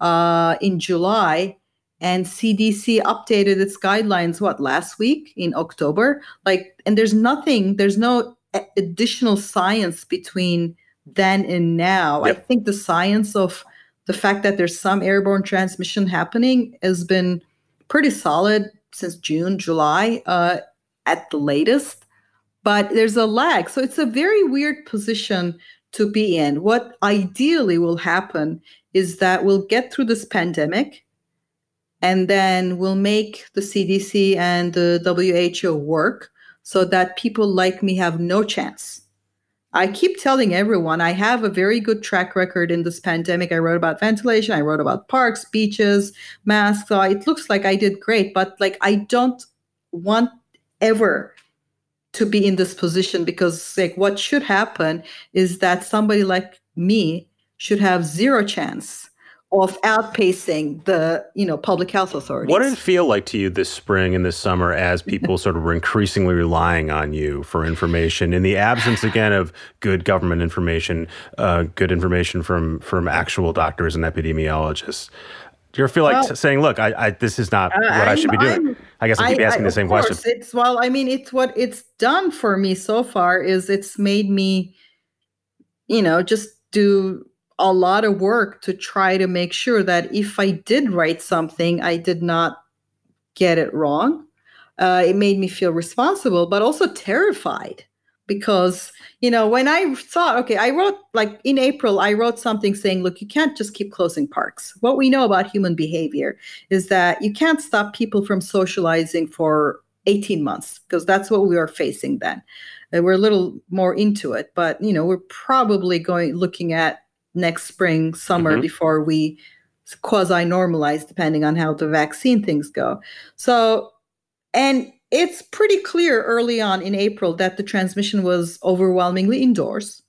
uh, in July. And CDC updated its guidelines, what, last week in October? Like, and there's nothing, there's no additional science between then and now. Yep. I think the science of the fact that there's some airborne transmission happening has been pretty solid since June, July uh, at the latest. But there's a lag. So it's a very weird position to be in. What ideally will happen is that we'll get through this pandemic and then we'll make the CDC and the WHO work so that people like me have no chance I keep telling everyone I have a very good track record in this pandemic. I wrote about ventilation, I wrote about parks, beaches, masks. So it looks like I did great, but like I don't want ever to be in this position because like what should happen is that somebody like me should have zero chance of outpacing the you know public health authorities. What did it feel like to you this spring and this summer as people sort of were increasingly relying on you for information in the absence again of good government information, uh, good information from from actual doctors and epidemiologists? Do you ever feel like well, saying, "Look, I, I, this is not what I'm, I should be doing"? I'm, i guess I keep asking I, the same question. It's well, I mean, it's what it's done for me so far is it's made me, you know, just do a lot of work to try to make sure that if I did write something, I did not get it wrong. Uh, it made me feel responsible, but also terrified because, you know, when I thought, okay, I wrote like in April, I wrote something saying, look, you can't just keep closing parks. What we know about human behavior is that you can't stop people from socializing for 18 months because that's what we are facing then. And we're a little more into it, but, you know, we're probably going looking at next spring, summer mm-hmm. before we quasi normalize, depending on how the vaccine things go. So, and it's pretty clear early on in April that the transmission was overwhelmingly indoors.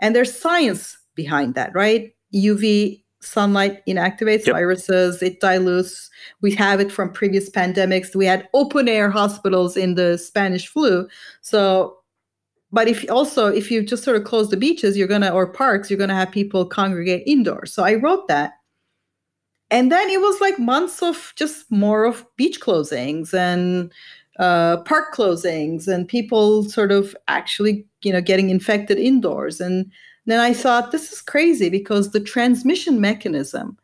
And there's science behind that, right? UV sunlight inactivates yep. viruses, it dilutes. We have it from previous pandemics. We had open air hospitals in the Spanish flu. So but if also if you just sort of close the beaches you're gonna or parks you're gonna have people congregate indoors. So i wrote that. And then it was like months of just more of beach closings and uh, park closings and people sort of actually you know getting infected indoors. And then i thought this is crazy because the transmission mechanism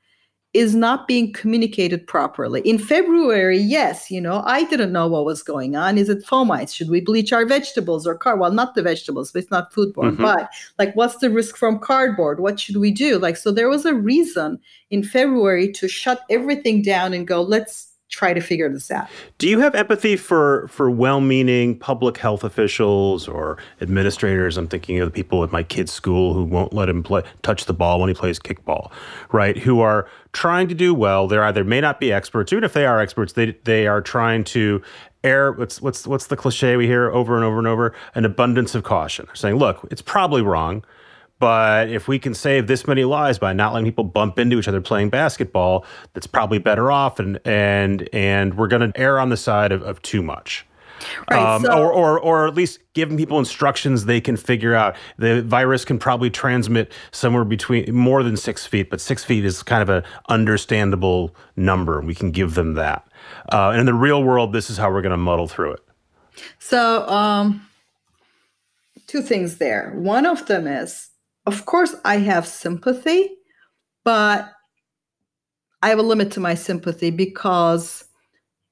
is not being communicated properly. In February, yes, you know, I didn't know what was going on. Is it fomites? Should we bleach our vegetables or car? Well, not the vegetables, but it's not foodborne. Mm-hmm. But like, what's the risk from cardboard? What should we do? Like, so there was a reason in February to shut everything down and go, let's try to figure this out. Do you have empathy for for well-meaning public health officials or administrators? I'm thinking of the people at my kid's school who won't let him play touch the ball when he plays kickball, right? Who are trying to do well. They're either may not be experts, even if they are experts, they they are trying to air what's what's what's the cliche we hear over and over and over? An abundance of caution. They're saying, look, it's probably wrong. But if we can save this many lives by not letting people bump into each other playing basketball, that's probably better off. And and and we're going to err on the side of, of too much. Right, um, so- or, or, or at least giving people instructions they can figure out. The virus can probably transmit somewhere between more than six feet, but six feet is kind of an understandable number. We can give them that. Uh, and in the real world, this is how we're going to muddle through it. So, um, two things there. One of them is of course, I have sympathy, but I have a limit to my sympathy because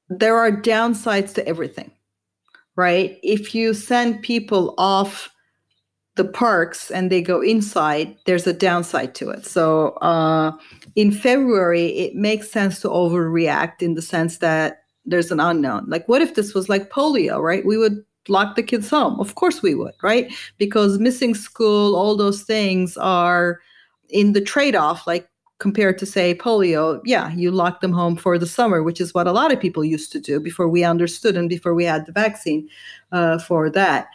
there are downsides to everything, right? If you send people off the parks and they go inside, there's a downside to it. So uh, in February, it makes sense to overreact in the sense that there's an unknown. Like, what if this was like polio, right? We would lock the kids home. Of course we would, right? Because missing school, all those things are in the trade off, like compared to say polio yeah you lock them home for the summer which is what a lot of people used to do before we understood and before we had the vaccine uh, for that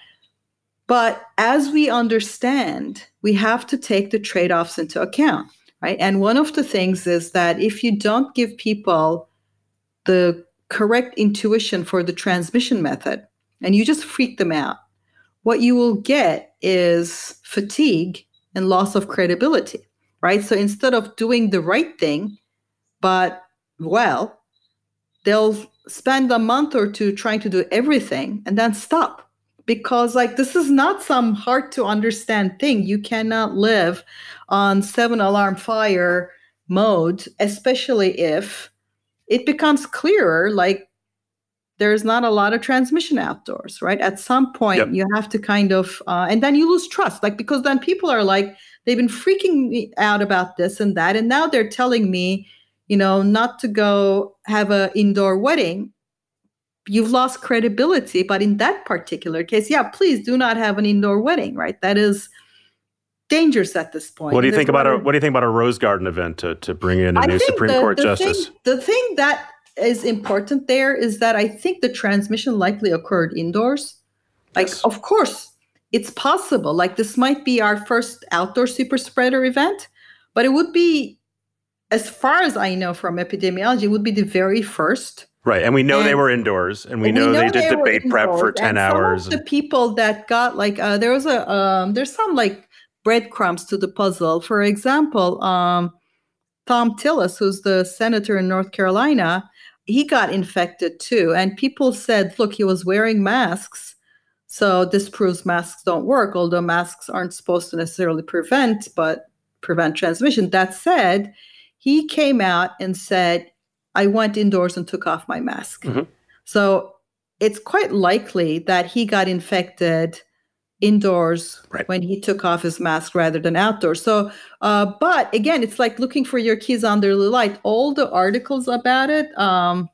but as we understand we have to take the trade-offs into account right and one of the things is that if you don't give people the correct intuition for the transmission method and you just freak them out what you will get is fatigue and loss of credibility right? So instead of doing the right thing, but well, they'll spend a month or two trying to do everything and then stop because like this is not some hard to understand thing you cannot live on seven alarm fire mode especially if it becomes clearer like there's not a lot of transmission outdoors right? At some point yep. you have to kind of uh, and then you lose trust. Like because then people are like they've been freaking me out about this and that and now they're telling me you know not to go have a indoor wedding. You've lost credibility but in that particular case yeah please do not have an indoor wedding right? That is dangerous at this point. What do you think about a what do you think about a rose garden event to, to bring in a I new supreme the, court the justice? thing, the thing that is important there is that i think the transmission likely occurred indoors like yes. of course it's possible. Like this might be our first outdoor super spreader event, but it would be, as far as I know from epidemiology, it would be the very first. Right, and we know and, they were indoors, and we, know, we know, they did they debate prep for ten hours. the people that got like uh, there was a um, there's some like breadcrumbs to the puzzle. For example, um, Thom Tillis, who's the senator in North Carolina, he got infected too, and people said, look, he was wearing masks so this proves masks don't work, although masks aren't supposed to necessarily prevent, but prevent transmission. That said, he came out and said, I went indoors and took off my mask. Mm-hmm. So it's quite likely that he got infected indoors right. when he took off his mask rather than outdoors. So, uh, but again, it's like looking for your keys under the light. All the articles about it um,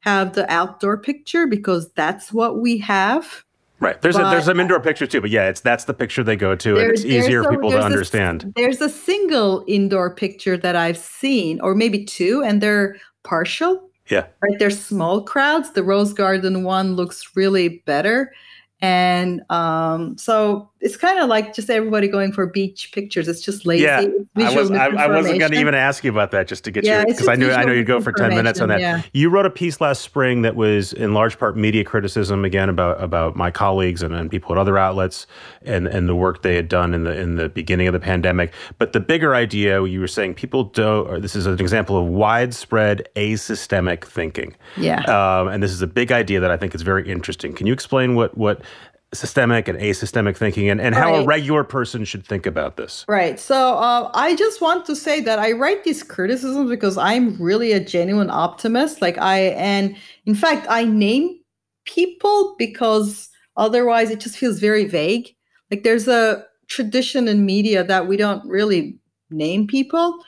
have the outdoor picture because that's what we have. Right. There's but, a, there's some indoor pictures too, but yeah, it's that's the picture they go to, and it's easier for people to understand. A, there's a single indoor picture that I've seen, or maybe two, and they're partial. Yeah. Right. There's small crowds. The Rose Garden one looks really better. And um, so it's kind of like just everybody going for beach pictures. It's just lazy. Yeah, I, was, wasn't going to even ask you about that just to get yeah, you because I knew I know you'd go for ten minutes on that. Yeah. You wrote a piece last spring that was in large part media criticism again about about my colleagues and, and people at other outlets and and the work they had done in the in the beginning of the pandemic. But the bigger idea you were saying people don't. this is an example of widespread asystemic thinking. Yeah. Um, and this is a big idea that I think is very interesting. Can you explain what what systemic and asystemic thinking and, and how right. a regular person should think about this. Right. So uh, I just want to say that I write these criticisms because I'm really a genuine optimist. Like I, and in fact, I name people because otherwise it just feels very vague. Like there's a tradition in media that we don't really name people.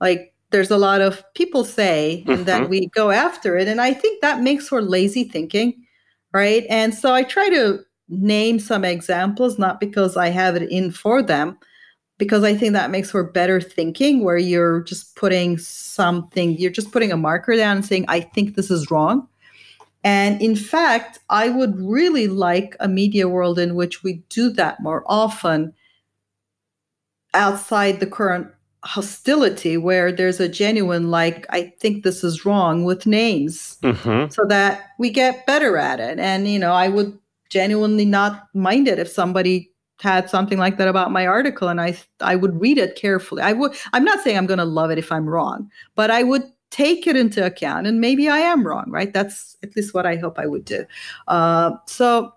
Like there's a lot of people say and mm-hmm. then we go after it. And I think that makes for lazy thinking. Right. And so I try to name some examples, not because I have it in for them, because I think that makes for better thinking where you're just putting something, you're just putting a marker down and saying, I think this is wrong. And in fact, I would really like a media world in which we do that more often outside the current hostility where there's a genuine like i think this is wrong with names mm-hmm. so that we get better at it and you know i would genuinely not mind it if somebody had something like that about my article and I I would read it carefully. I would I'm not saying I'm going to love it if I'm wrong, but I would take it into account and maybe I am wrong, right? That's at least what I hope I would do. Uh, so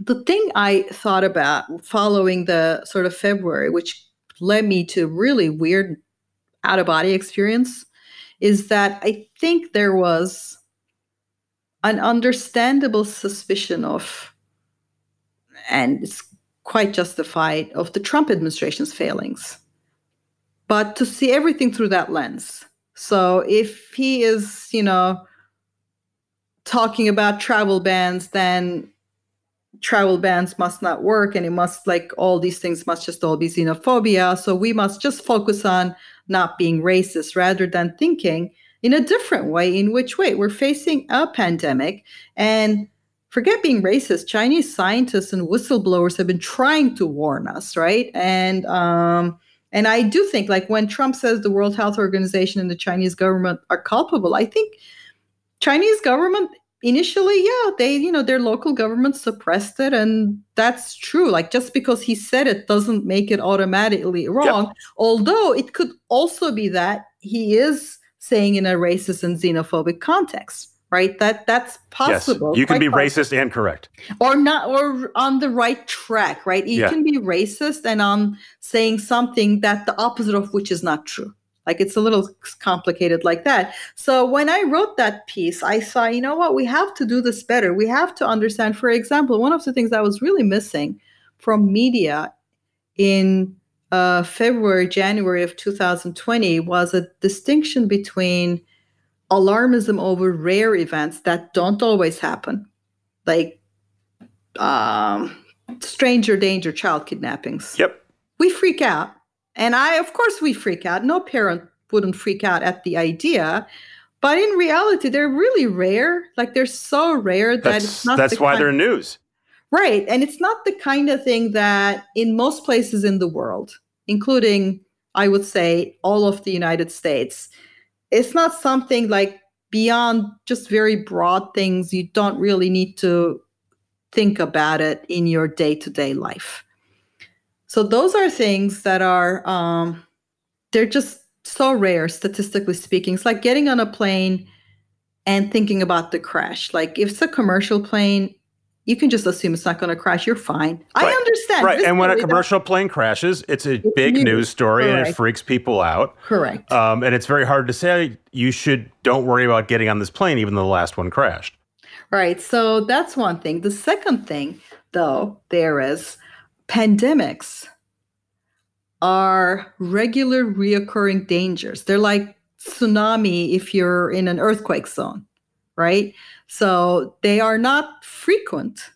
the thing I thought about following the sort of February, which led me to really weird out of body experience, is that I think there was an understandable suspicion of, and it's quite justified, of the Trump administration's failings. But to see everything through that lens. So if he is, you know, talking about travel bans, then travel bans must not work and it must like all these things must just all be xenophobia so we must just focus on not being racist rather than thinking in a different way in which way? We're facing a pandemic and forget being racist chinese scientists and whistleblowers have been trying to warn us right? And um and i do think like when trump says the world health organization and the chinese government are culpable i think chinese government initially yeah they you know their local government suppressed it and that's true. Like just because he said it doesn't make it automatically wrong yep. although it could also be that he is saying in a racist and xenophobic context right that that's possible yes. you can be possible. racist and correct or not or on the right track right you yeah. can be racist and on saying something that the opposite of which is not true like it's a little complicated like that. So when I wrote that piece, I saw, you know what, we have to do this better. We have to understand, for example, one of the things I was really missing from media in uh, February, January of 2020 was a distinction between alarmism over rare events that don't always happen, like um, stranger danger child kidnappings. Yep. We freak out and I, of course, we freak out. No parent wouldn't freak out at the idea. But in reality, they're really rare. Like they're so rare that that's, it's not. That's why they're news. Right. And it's not the kind of thing that in most places in the world, including, I would say, all of the United States, it's not something like beyond just very broad things. You don't really need to think about it in your day to day life. So those are things that are um, they're just so rare statistically speaking. It's like getting on a plane and thinking about the crash. Like if it's a commercial plane, you can just assume it's not going to crash. You're fine. Right. I understand. Right. and when a commercial plane crashes, it's a it's big news, news story Correct. and it freaks people out. Correct. Um, and it's very hard to say you should don't worry about getting on this plane, even though the last one crashed. Right. So that's one thing. The second thing, though, there is pandemics are regular reoccurring dangers. They're like tsunami if you're in an earthquake zone, right? So they are not frequent.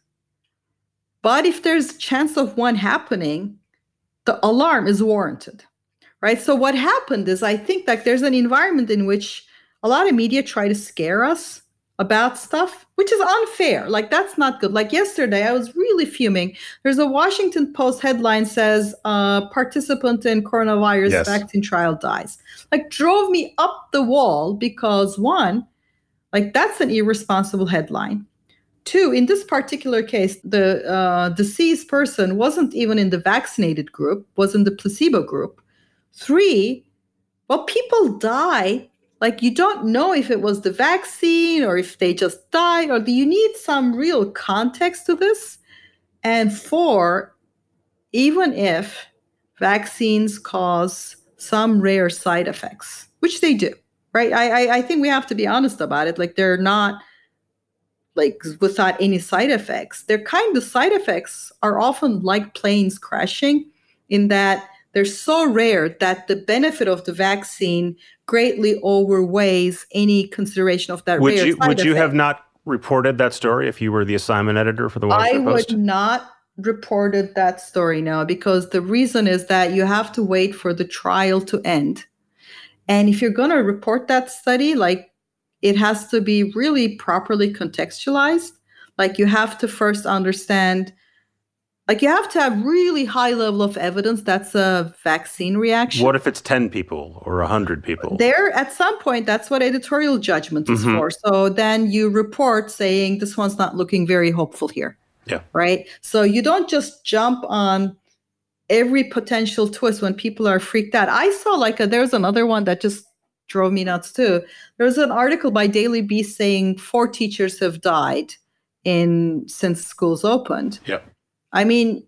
But if there's a chance of one happening, the alarm is warranted, right? So what happened is I think that there's an environment in which a lot of media try to scare us about stuff, which is unfair. Like that's not good. Like yesterday, I was really fuming. There's a Washington Post headline says uh, participant in coronavirus yes. vaccine trial dies. Like drove me up the wall because one, like that's an irresponsible headline. Two, in this particular case, the uh, deceased person wasn't even in the vaccinated group, was in the placebo group. Three, well, people die like you don't know if it was the vaccine or if they just died or do you need some real context to this and four even if vaccines cause some rare side effects which they do right I, I i think we have to be honest about it like they're not like without any side effects their kind of side effects are often like planes crashing in that they're so rare that the benefit of the vaccine greatly overweighs any consideration of that would rare you would you have not reported that story if you were the assignment editor for the Washington I Post? would not reported that story now because the reason is that you have to wait for the trial to end. And if you're going to report that study, like it has to be really properly contextualized. Like you have to first understand like you have to have really high level of evidence that's a vaccine reaction. What if it's 10 people or 100 people? There at some point that's what editorial judgment is mm-hmm. for. So then you report saying this one's not looking very hopeful here. Yeah. Right? So you don't just jump on every potential twist when people are freaked out. I saw like a, there's another one that just drove me nuts too. There was an article by Daily Beast saying four teachers have died in since schools opened. Yeah. I mean,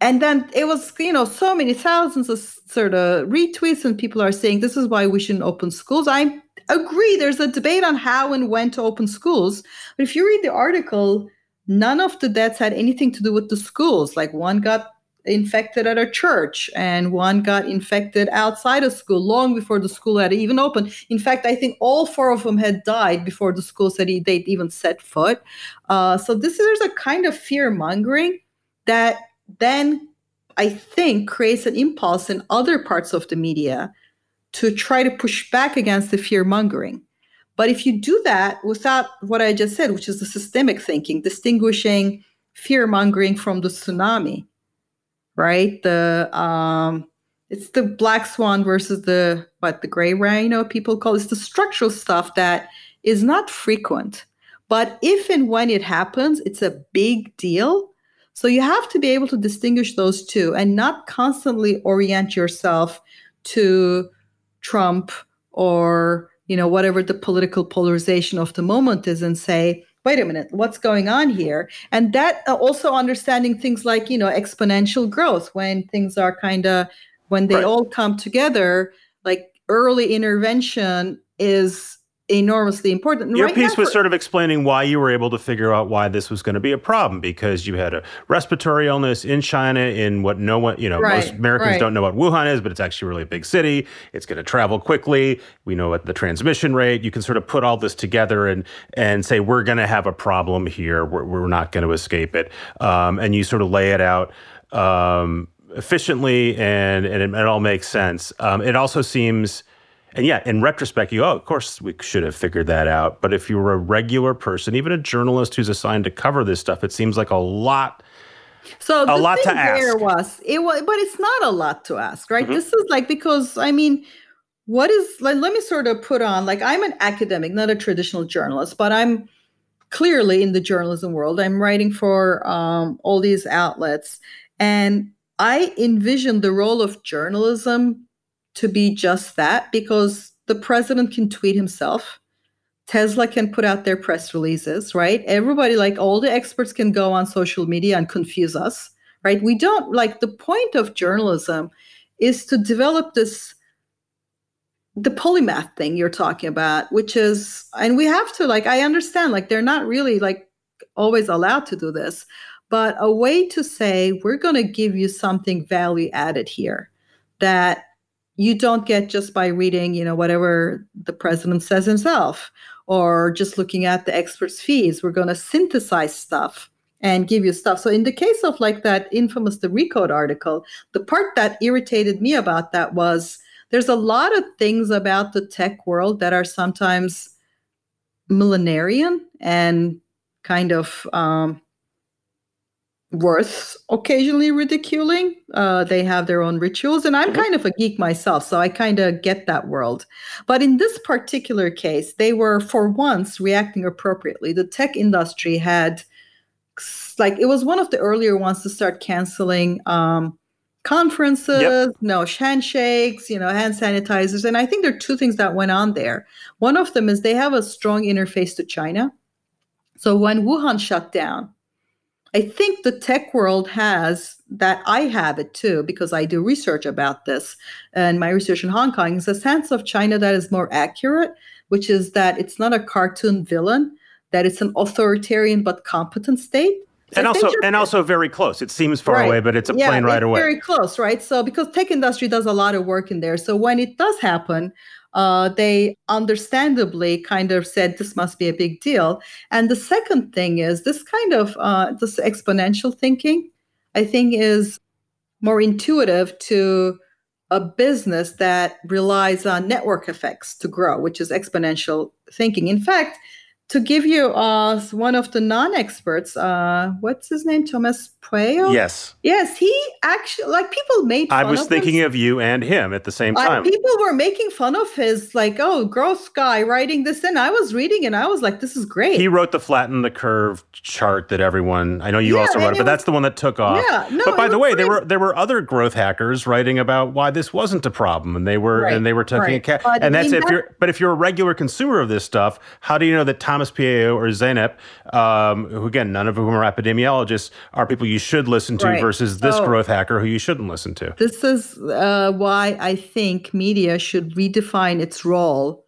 and then it was, you know, so many thousands of sort of retweets, and people are saying this is why we shouldn't open schools. I agree. There's a debate on how and when to open schools. But if you read the article, none of the deaths had anything to do with the schools. Like one got infected at a church and one got infected outside of school long before the school had even opened. In fact i think all four of them had died before the school said they'd even set foot. Uh, so this there's a kind of fear mongering that then i think creates an impulse in other parts of the media to try to push back against the fear mongering but if you do that without what i just said which is the systemic thinking distinguishing fear mongering from the tsunami right? The um, it's the black swan versus the what the gray rhino people call it. it's the structural stuff that is not frequent. But if and when it happens, it's a big deal. So you have to be able to distinguish those two and not constantly orient yourself to Trump or you know whatever the political polarization of the moment is and say wait a minute, what's going on here? And that uh, also understanding things like, you know, exponential growth when things are kind of, when they right. all come together, like early intervention is enormously important. Your right piece was sort of explaining why you were able to figure out why this was going to be a problem because you had a respiratory illness in China in what no one, you know, right, most Americans right. don't know what Wuhan is, but it's actually really a big city. It's going to travel quickly. We know what the transmission rate. You can sort of put all this together and and say we're going to have a problem here. We're, we're not going to escape it. Um, and you sort of lay it out. Um, efficiently and, and it, it all makes sense. Um, it also seems and yeah, in retrospect, you, oh, of course we should have figured that out. But if you were a regular person, even a journalist who's assigned to cover this stuff, it seems like a lot. So a lot to ask. Was it was, but it's not a lot to ask, right? Mm-hmm. This is like because I mean, what is like? Let me sort of put on like I'm an academic, not a traditional journalist, but I'm clearly in the journalism world. I'm writing for um, all these outlets, and I envision the role of journalism to be just that because the president can tweet himself. Tesla can put out their press releases, right? Everybody, like all the experts, can go on social media and confuse us, right? We don't like the point of journalism is to develop this the polymath thing you're talking about, which is, and we have to like, I understand, like, they're not really like always allowed to do this, but a way to say, we're going to give you something value added here that you don't get just by reading, you know, whatever the president says himself or just looking at the experts' fees. We're going to synthesize stuff and give you stuff. So in the case of like that infamous the Recode article, the part that irritated me about that was there's a lot of things about the tech world that are sometimes millenarian and kind of um, worth occasionally ridiculing. Uh, they have their own rituals, and I'm mm-hmm. kind of a geek myself, so I kind of get that world. But in this particular case, they were for once reacting appropriately. The tech industry had, like, it was one of the earlier ones to start canceling. Um, conferences, yep. no handshakes, you know, hand sanitizers. And I think there are two things that went on there. One of them is they have a strong interface to China. So when Wuhan shut down, I think the tech world has that. I have it too because I do research about this, and my research in Hong Kong is a sense of China that is more accurate, which is that it's not a cartoon villain, that it's an authoritarian but competent state. So and also, and also very close. It seems far right. away, but it's a yeah, plane right away. Very close, right? So, because tech industry does a lot of work in there, so when it does happen, uh, they understandably kind of said this must be a big deal. And the second thing is this kind of uh, this exponential thinking, I think, is more intuitive to a business that relies on network effects to grow, which is exponential thinking. In fact, to give you uh, one of the non-experts, uh, what's his name? Thomas Pueyo? Yes. Yes, he actually, like people made I was of thinking of you and him at the same time. Uh, people were making fun of his, like, oh, growth guy writing this and I was reading and I was like, this is great. He wrote the flatten the curve chart that everyone, I know you yeah, also wrote it, but was, that's the one that took off. Yeah, no, but by the way, there were there were other growth hackers writing about why this wasn't a problem and they were, right, and they were taking right. a cat. And that's if that, you're, but if you're a regular consumer of this stuff, how do you know that Tom Thomas Pueyo or Zeynep, um, who again, none of whom are epidemiologists, are people you should listen to right. versus this so, growth hacker who you shouldn't listen to. This is uh, why I think media should redefine its role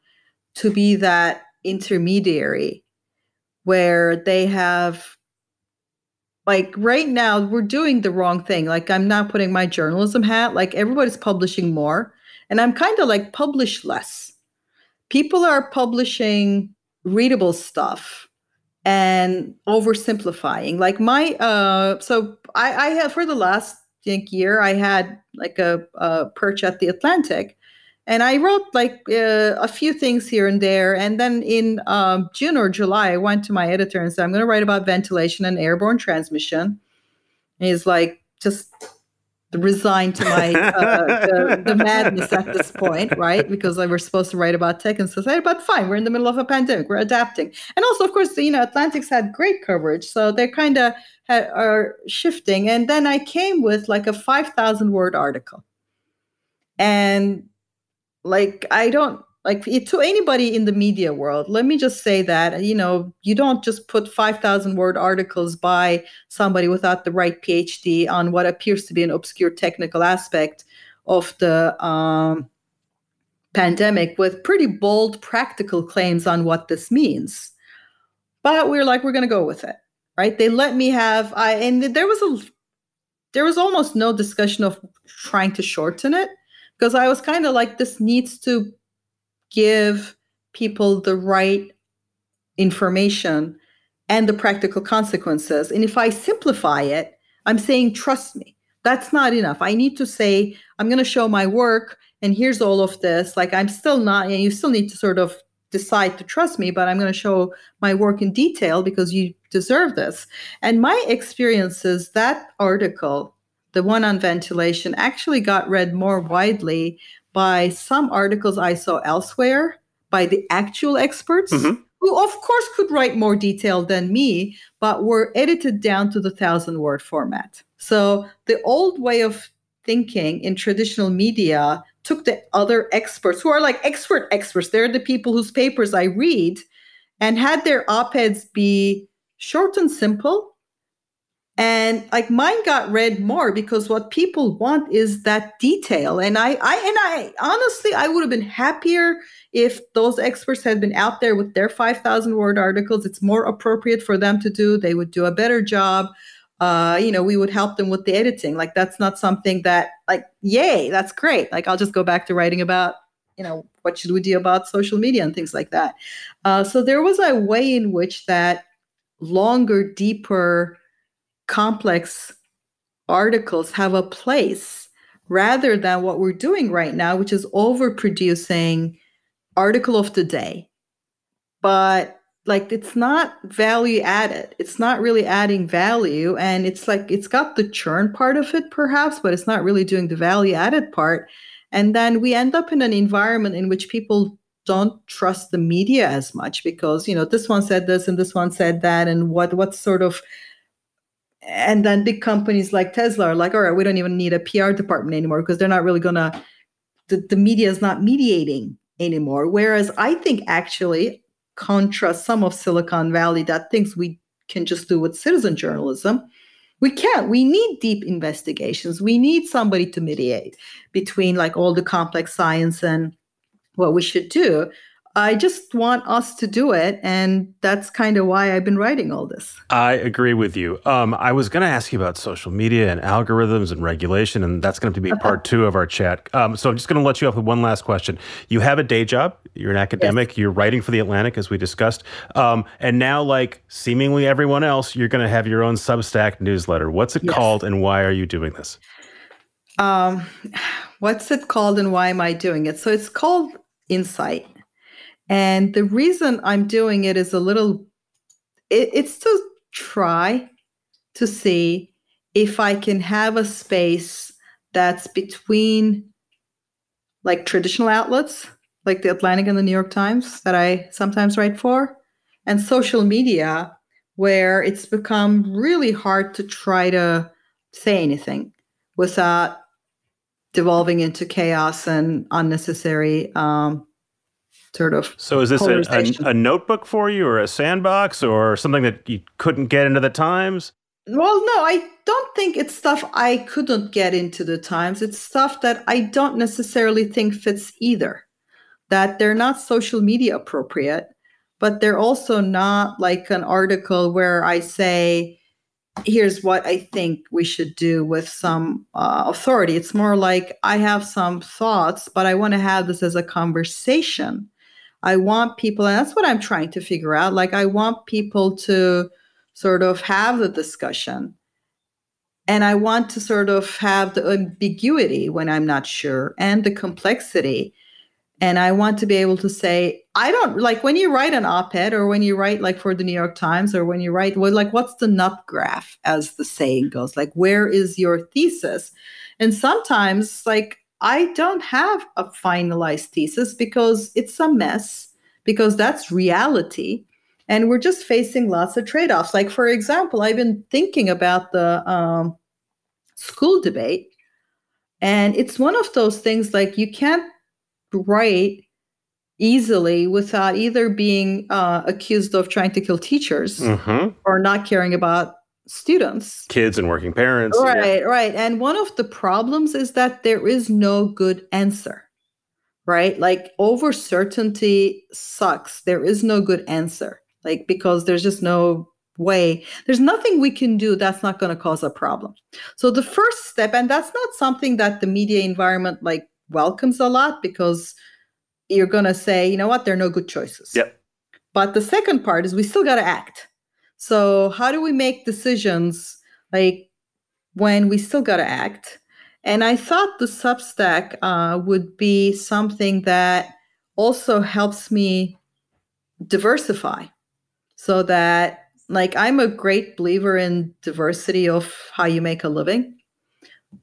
to be that intermediary where they have like right now we're doing the wrong thing. Like I'm not putting my journalism hat. Like everybody's publishing more, and I'm kind of like publish less. People are publishing readable stuff and oversimplifying. Like my uh, so I, I have for the last think, year I had like a, a perch at the Atlantic and I wrote like uh, a few things here and there. And then in um, June or July, I went to my editor and said, I'm going to write about ventilation and airborne transmission. And he's like, just resigned to my uh, the, the, madness at this point, right? Because I were supposed to write about tech and society, but fine, we're in the middle of a pandemic, we're adapting, and also, of course, you know, Atlantic's had great coverage, so they're kind of are shifting. And then I came with like a five thousand word article, and like I don't like to anybody in the media world let me just say that you know you don't just put 5000 word articles by somebody without the right phd on what appears to be an obscure technical aspect of the um, pandemic with pretty bold practical claims on what this means. But we're like we're going to go with it right? They let me have i and there was a there was almost no discussion of trying to shorten it because i was kind of like this needs to give people the right information and the practical consequences. And if I simplify it, I'm saying, trust me. That's not enough. I need to say, I'm going to show my work, and here's all of this. Like, I'm still not, and you still need to sort of decide to trust me, but I'm going to show my work in detail because you deserve this. And my experience is that article, the one on ventilation, actually got read more widely by some articles I saw elsewhere by the actual experts. Mm-hmm. Who, of course, could write more detail than me, but were edited down to the thousand word format. So the old way of thinking in traditional media took the other experts who are like expert experts. They're the people whose papers I read and had their op eds be short and simple and like mine got read more because what people want is that detail and i i and i honestly i would have been happier if those experts had been out there with their 5000 word articles it's more appropriate for them to do they would do a better job uh, you know, we would help them with the editing. Like that's not something that like, yay, that's great. Like I'll just go back to writing about, you know, what should we do about social media and things like that. Uh, so there was a way in which that longer, deeper complex articles have a place rather than what we're doing right now, which is overproducing article of the day. But like it's not value added. It's not really adding value. And it's like it's got the churn part of it, perhaps, but it's not really doing the value added part. And then we end up in an environment in which people don't trust the media as much because, you know, this one said this and this one said that. And what what sort of and then big companies like Tesla are like, all right, we don't even need a PR department anymore because they're not really gonna the, the media is not mediating anymore. Whereas I think actually, contra some of Silicon Valley that thinks we can just do with citizen journalism. We can't. We need deep investigations. We need somebody to mediate between like all the complex science and what we should do. I just want us to do it. And that's kind of why I've been writing all this. I agree with you. Um, I was going to ask you about social media and algorithms and regulation, and that's going to be part two of our chat. Um, so I'm just going to let you off with one last question. You have a day job, you're an academic, yes. you're writing for The Atlantic, as we discussed. Um, and now, like seemingly everyone else, you're going to have your own Substack newsletter. What's it yes. called, and why are you doing this? Um, what's it called, and why am I doing it? So it's called Insight and the reason I'm doing it is a little, it, it's to try to see if I can have a space that's between like traditional outlets, like the Atlantic and the New York Times that I sometimes write for, and social media, where it's become really hard to try to say anything without devolving into chaos and unnecessary um, sort of. So is this a, a, a, notebook for you, or a sandbox, or something that you couldn't get into the Times? Well, no, I don't think it's stuff I couldn't get into the Times. It's stuff that I don't necessarily think fits either. That they're not social media appropriate, but they're also not like an article where I say, here's what I think we should do with some uh, authority. It's more like I have some thoughts, but I want to have this as a conversation. I want people, and that's what I'm trying to figure out. Like, I want people to sort of have the discussion. And I want to sort of have the ambiguity when I'm not sure and the complexity and I want to be able to say, I don't like when you write an op ed or when you write like for the New York Times or when you write, well, like, what's the nut graph, as the saying goes? Like, where is your thesis? And sometimes, like, I don't have a finalized thesis because it's a mess, because that's reality. And we're just facing lots of trade offs. Like, for example, I've been thinking about the um, school debate. And it's one of those things like you can't write easily without either being uh, accused of trying to kill teachers mm-hmm. or not caring about students kids and working parents right yeah. right and one of the problems is that there is no good answer right like over certainty sucks there is no good answer like because there's just no way there's nothing we can do that's not going to cause a problem so the first step and that's not something that the media environment like welcomes a lot because you're going to say, you know what, there are no good choices. Yep. But the second part is we still got to act. So, how do we make decisions like when we still got to act? And I thought the Substack uh, would be something that also helps me diversify so that, like, I'm a great believer in diversity of how you make a living.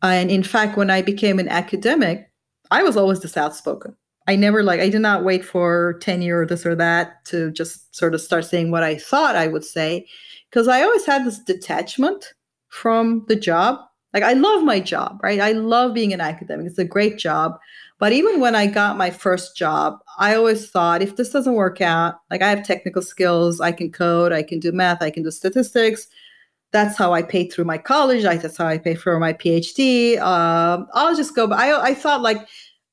And in fact, when I became an academic, I was always this outspoken. I never like I did not wait for tenure or this or that to just sort of start saying what I thought I would say because I always had this detachment from the job. Like I love my job, right? I love being an academic. It's a great job. But even when I got my first job, I always thought if this doesn't work out, like I have technical skills, I can code, I can do math, I can do statistics. That's how I paid through my college. That's how I paid for my PhD. Um, I'll just go. But I I thought like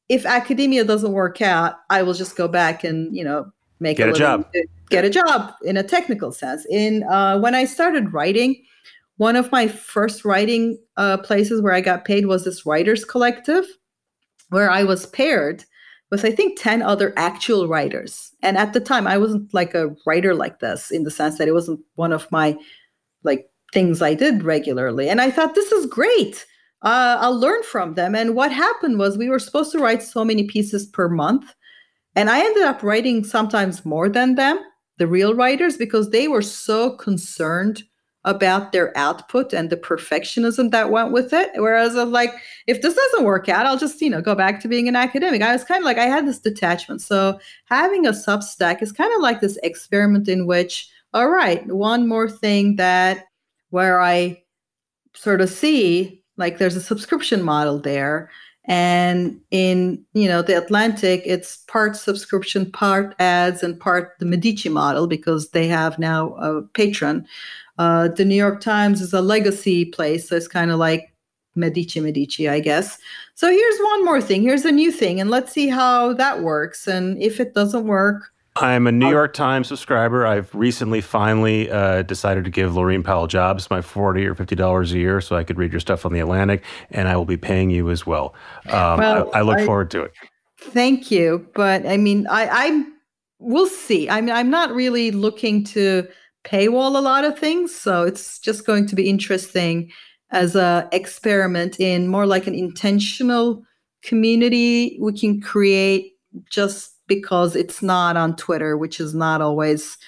if academia doesn't work out, I will just go back and you know make get a, a job, get a job in a technical sense. In uh, when I started writing, one of my first writing uh, places where I got paid was this writers collective, where I was paired with I think ten other actual writers. And at the time, I wasn't like a writer like this in the sense that it wasn't one of my like things I did regularly. And I thought this is great uh, I'll learn from them. And what happened was we were supposed to write so many pieces per month. And I ended up writing sometimes more than them, the real writers, because they were so concerned about their output and the perfectionism that went with it. Whereas I'm like, if this doesn't work out, I'll just, you know, go back to being an academic. I was kind of like, I had this detachment. So having a Substack is kind of like this experiment in which, all right, one more thing that where I sort of see like there's a subscription model there. And in you know the atlantic it's part subscription part ads and part the medici model because they have now a patron. Uh, the new york times is a legacy place so it's kind of like medici medici i guess. So here's one more thing. Here's a new thing and let's see how that works and if it doesn't work I'm a New York Times subscriber. I've recently finally uh, decided to give Laurene Powell Jobs my forty or fifty dollars a year, so I could read your stuff on the Atlantic, and I will be paying you as well. Um, well I, I, look I, forward to it. Thank you, but I mean, I, I we'll see. I mean, I'm not really looking to paywall a lot of things, so it's just going to be interesting as a experiment in more like an intentional community we can create just because it's not on Twitter, which is not always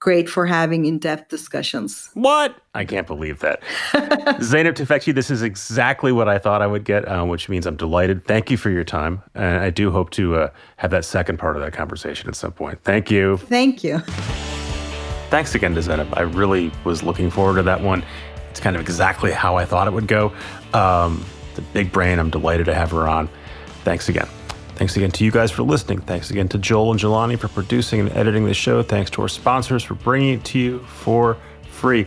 great for having in-depth discussions. What? I can't believe that. Zeynep Tufekci, this is exactly what I thought I would get, uh, which means I'm delighted. Thank you for your time. And I do hope to uh, have that second part of that conversation at some point. Thank you. Thank you. Thanks again to Zeynep. I really was looking forward to that one. It's kind of exactly how I thought it would go. Um, the big brain, I'm delighted to have her on. Thanks again. Thanks again to you guys for listening. Thanks again to Joel and Jelani for producing and editing the show. Thanks to our sponsors for bringing it to you for free.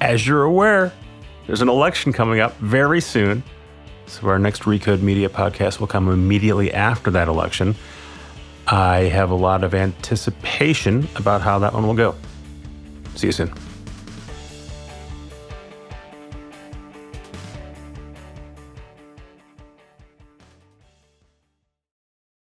As you're aware, there's an election coming up very soon. So our next Recode Media podcast will come immediately after that election. I have a lot of anticipation about how that one will go. See you soon.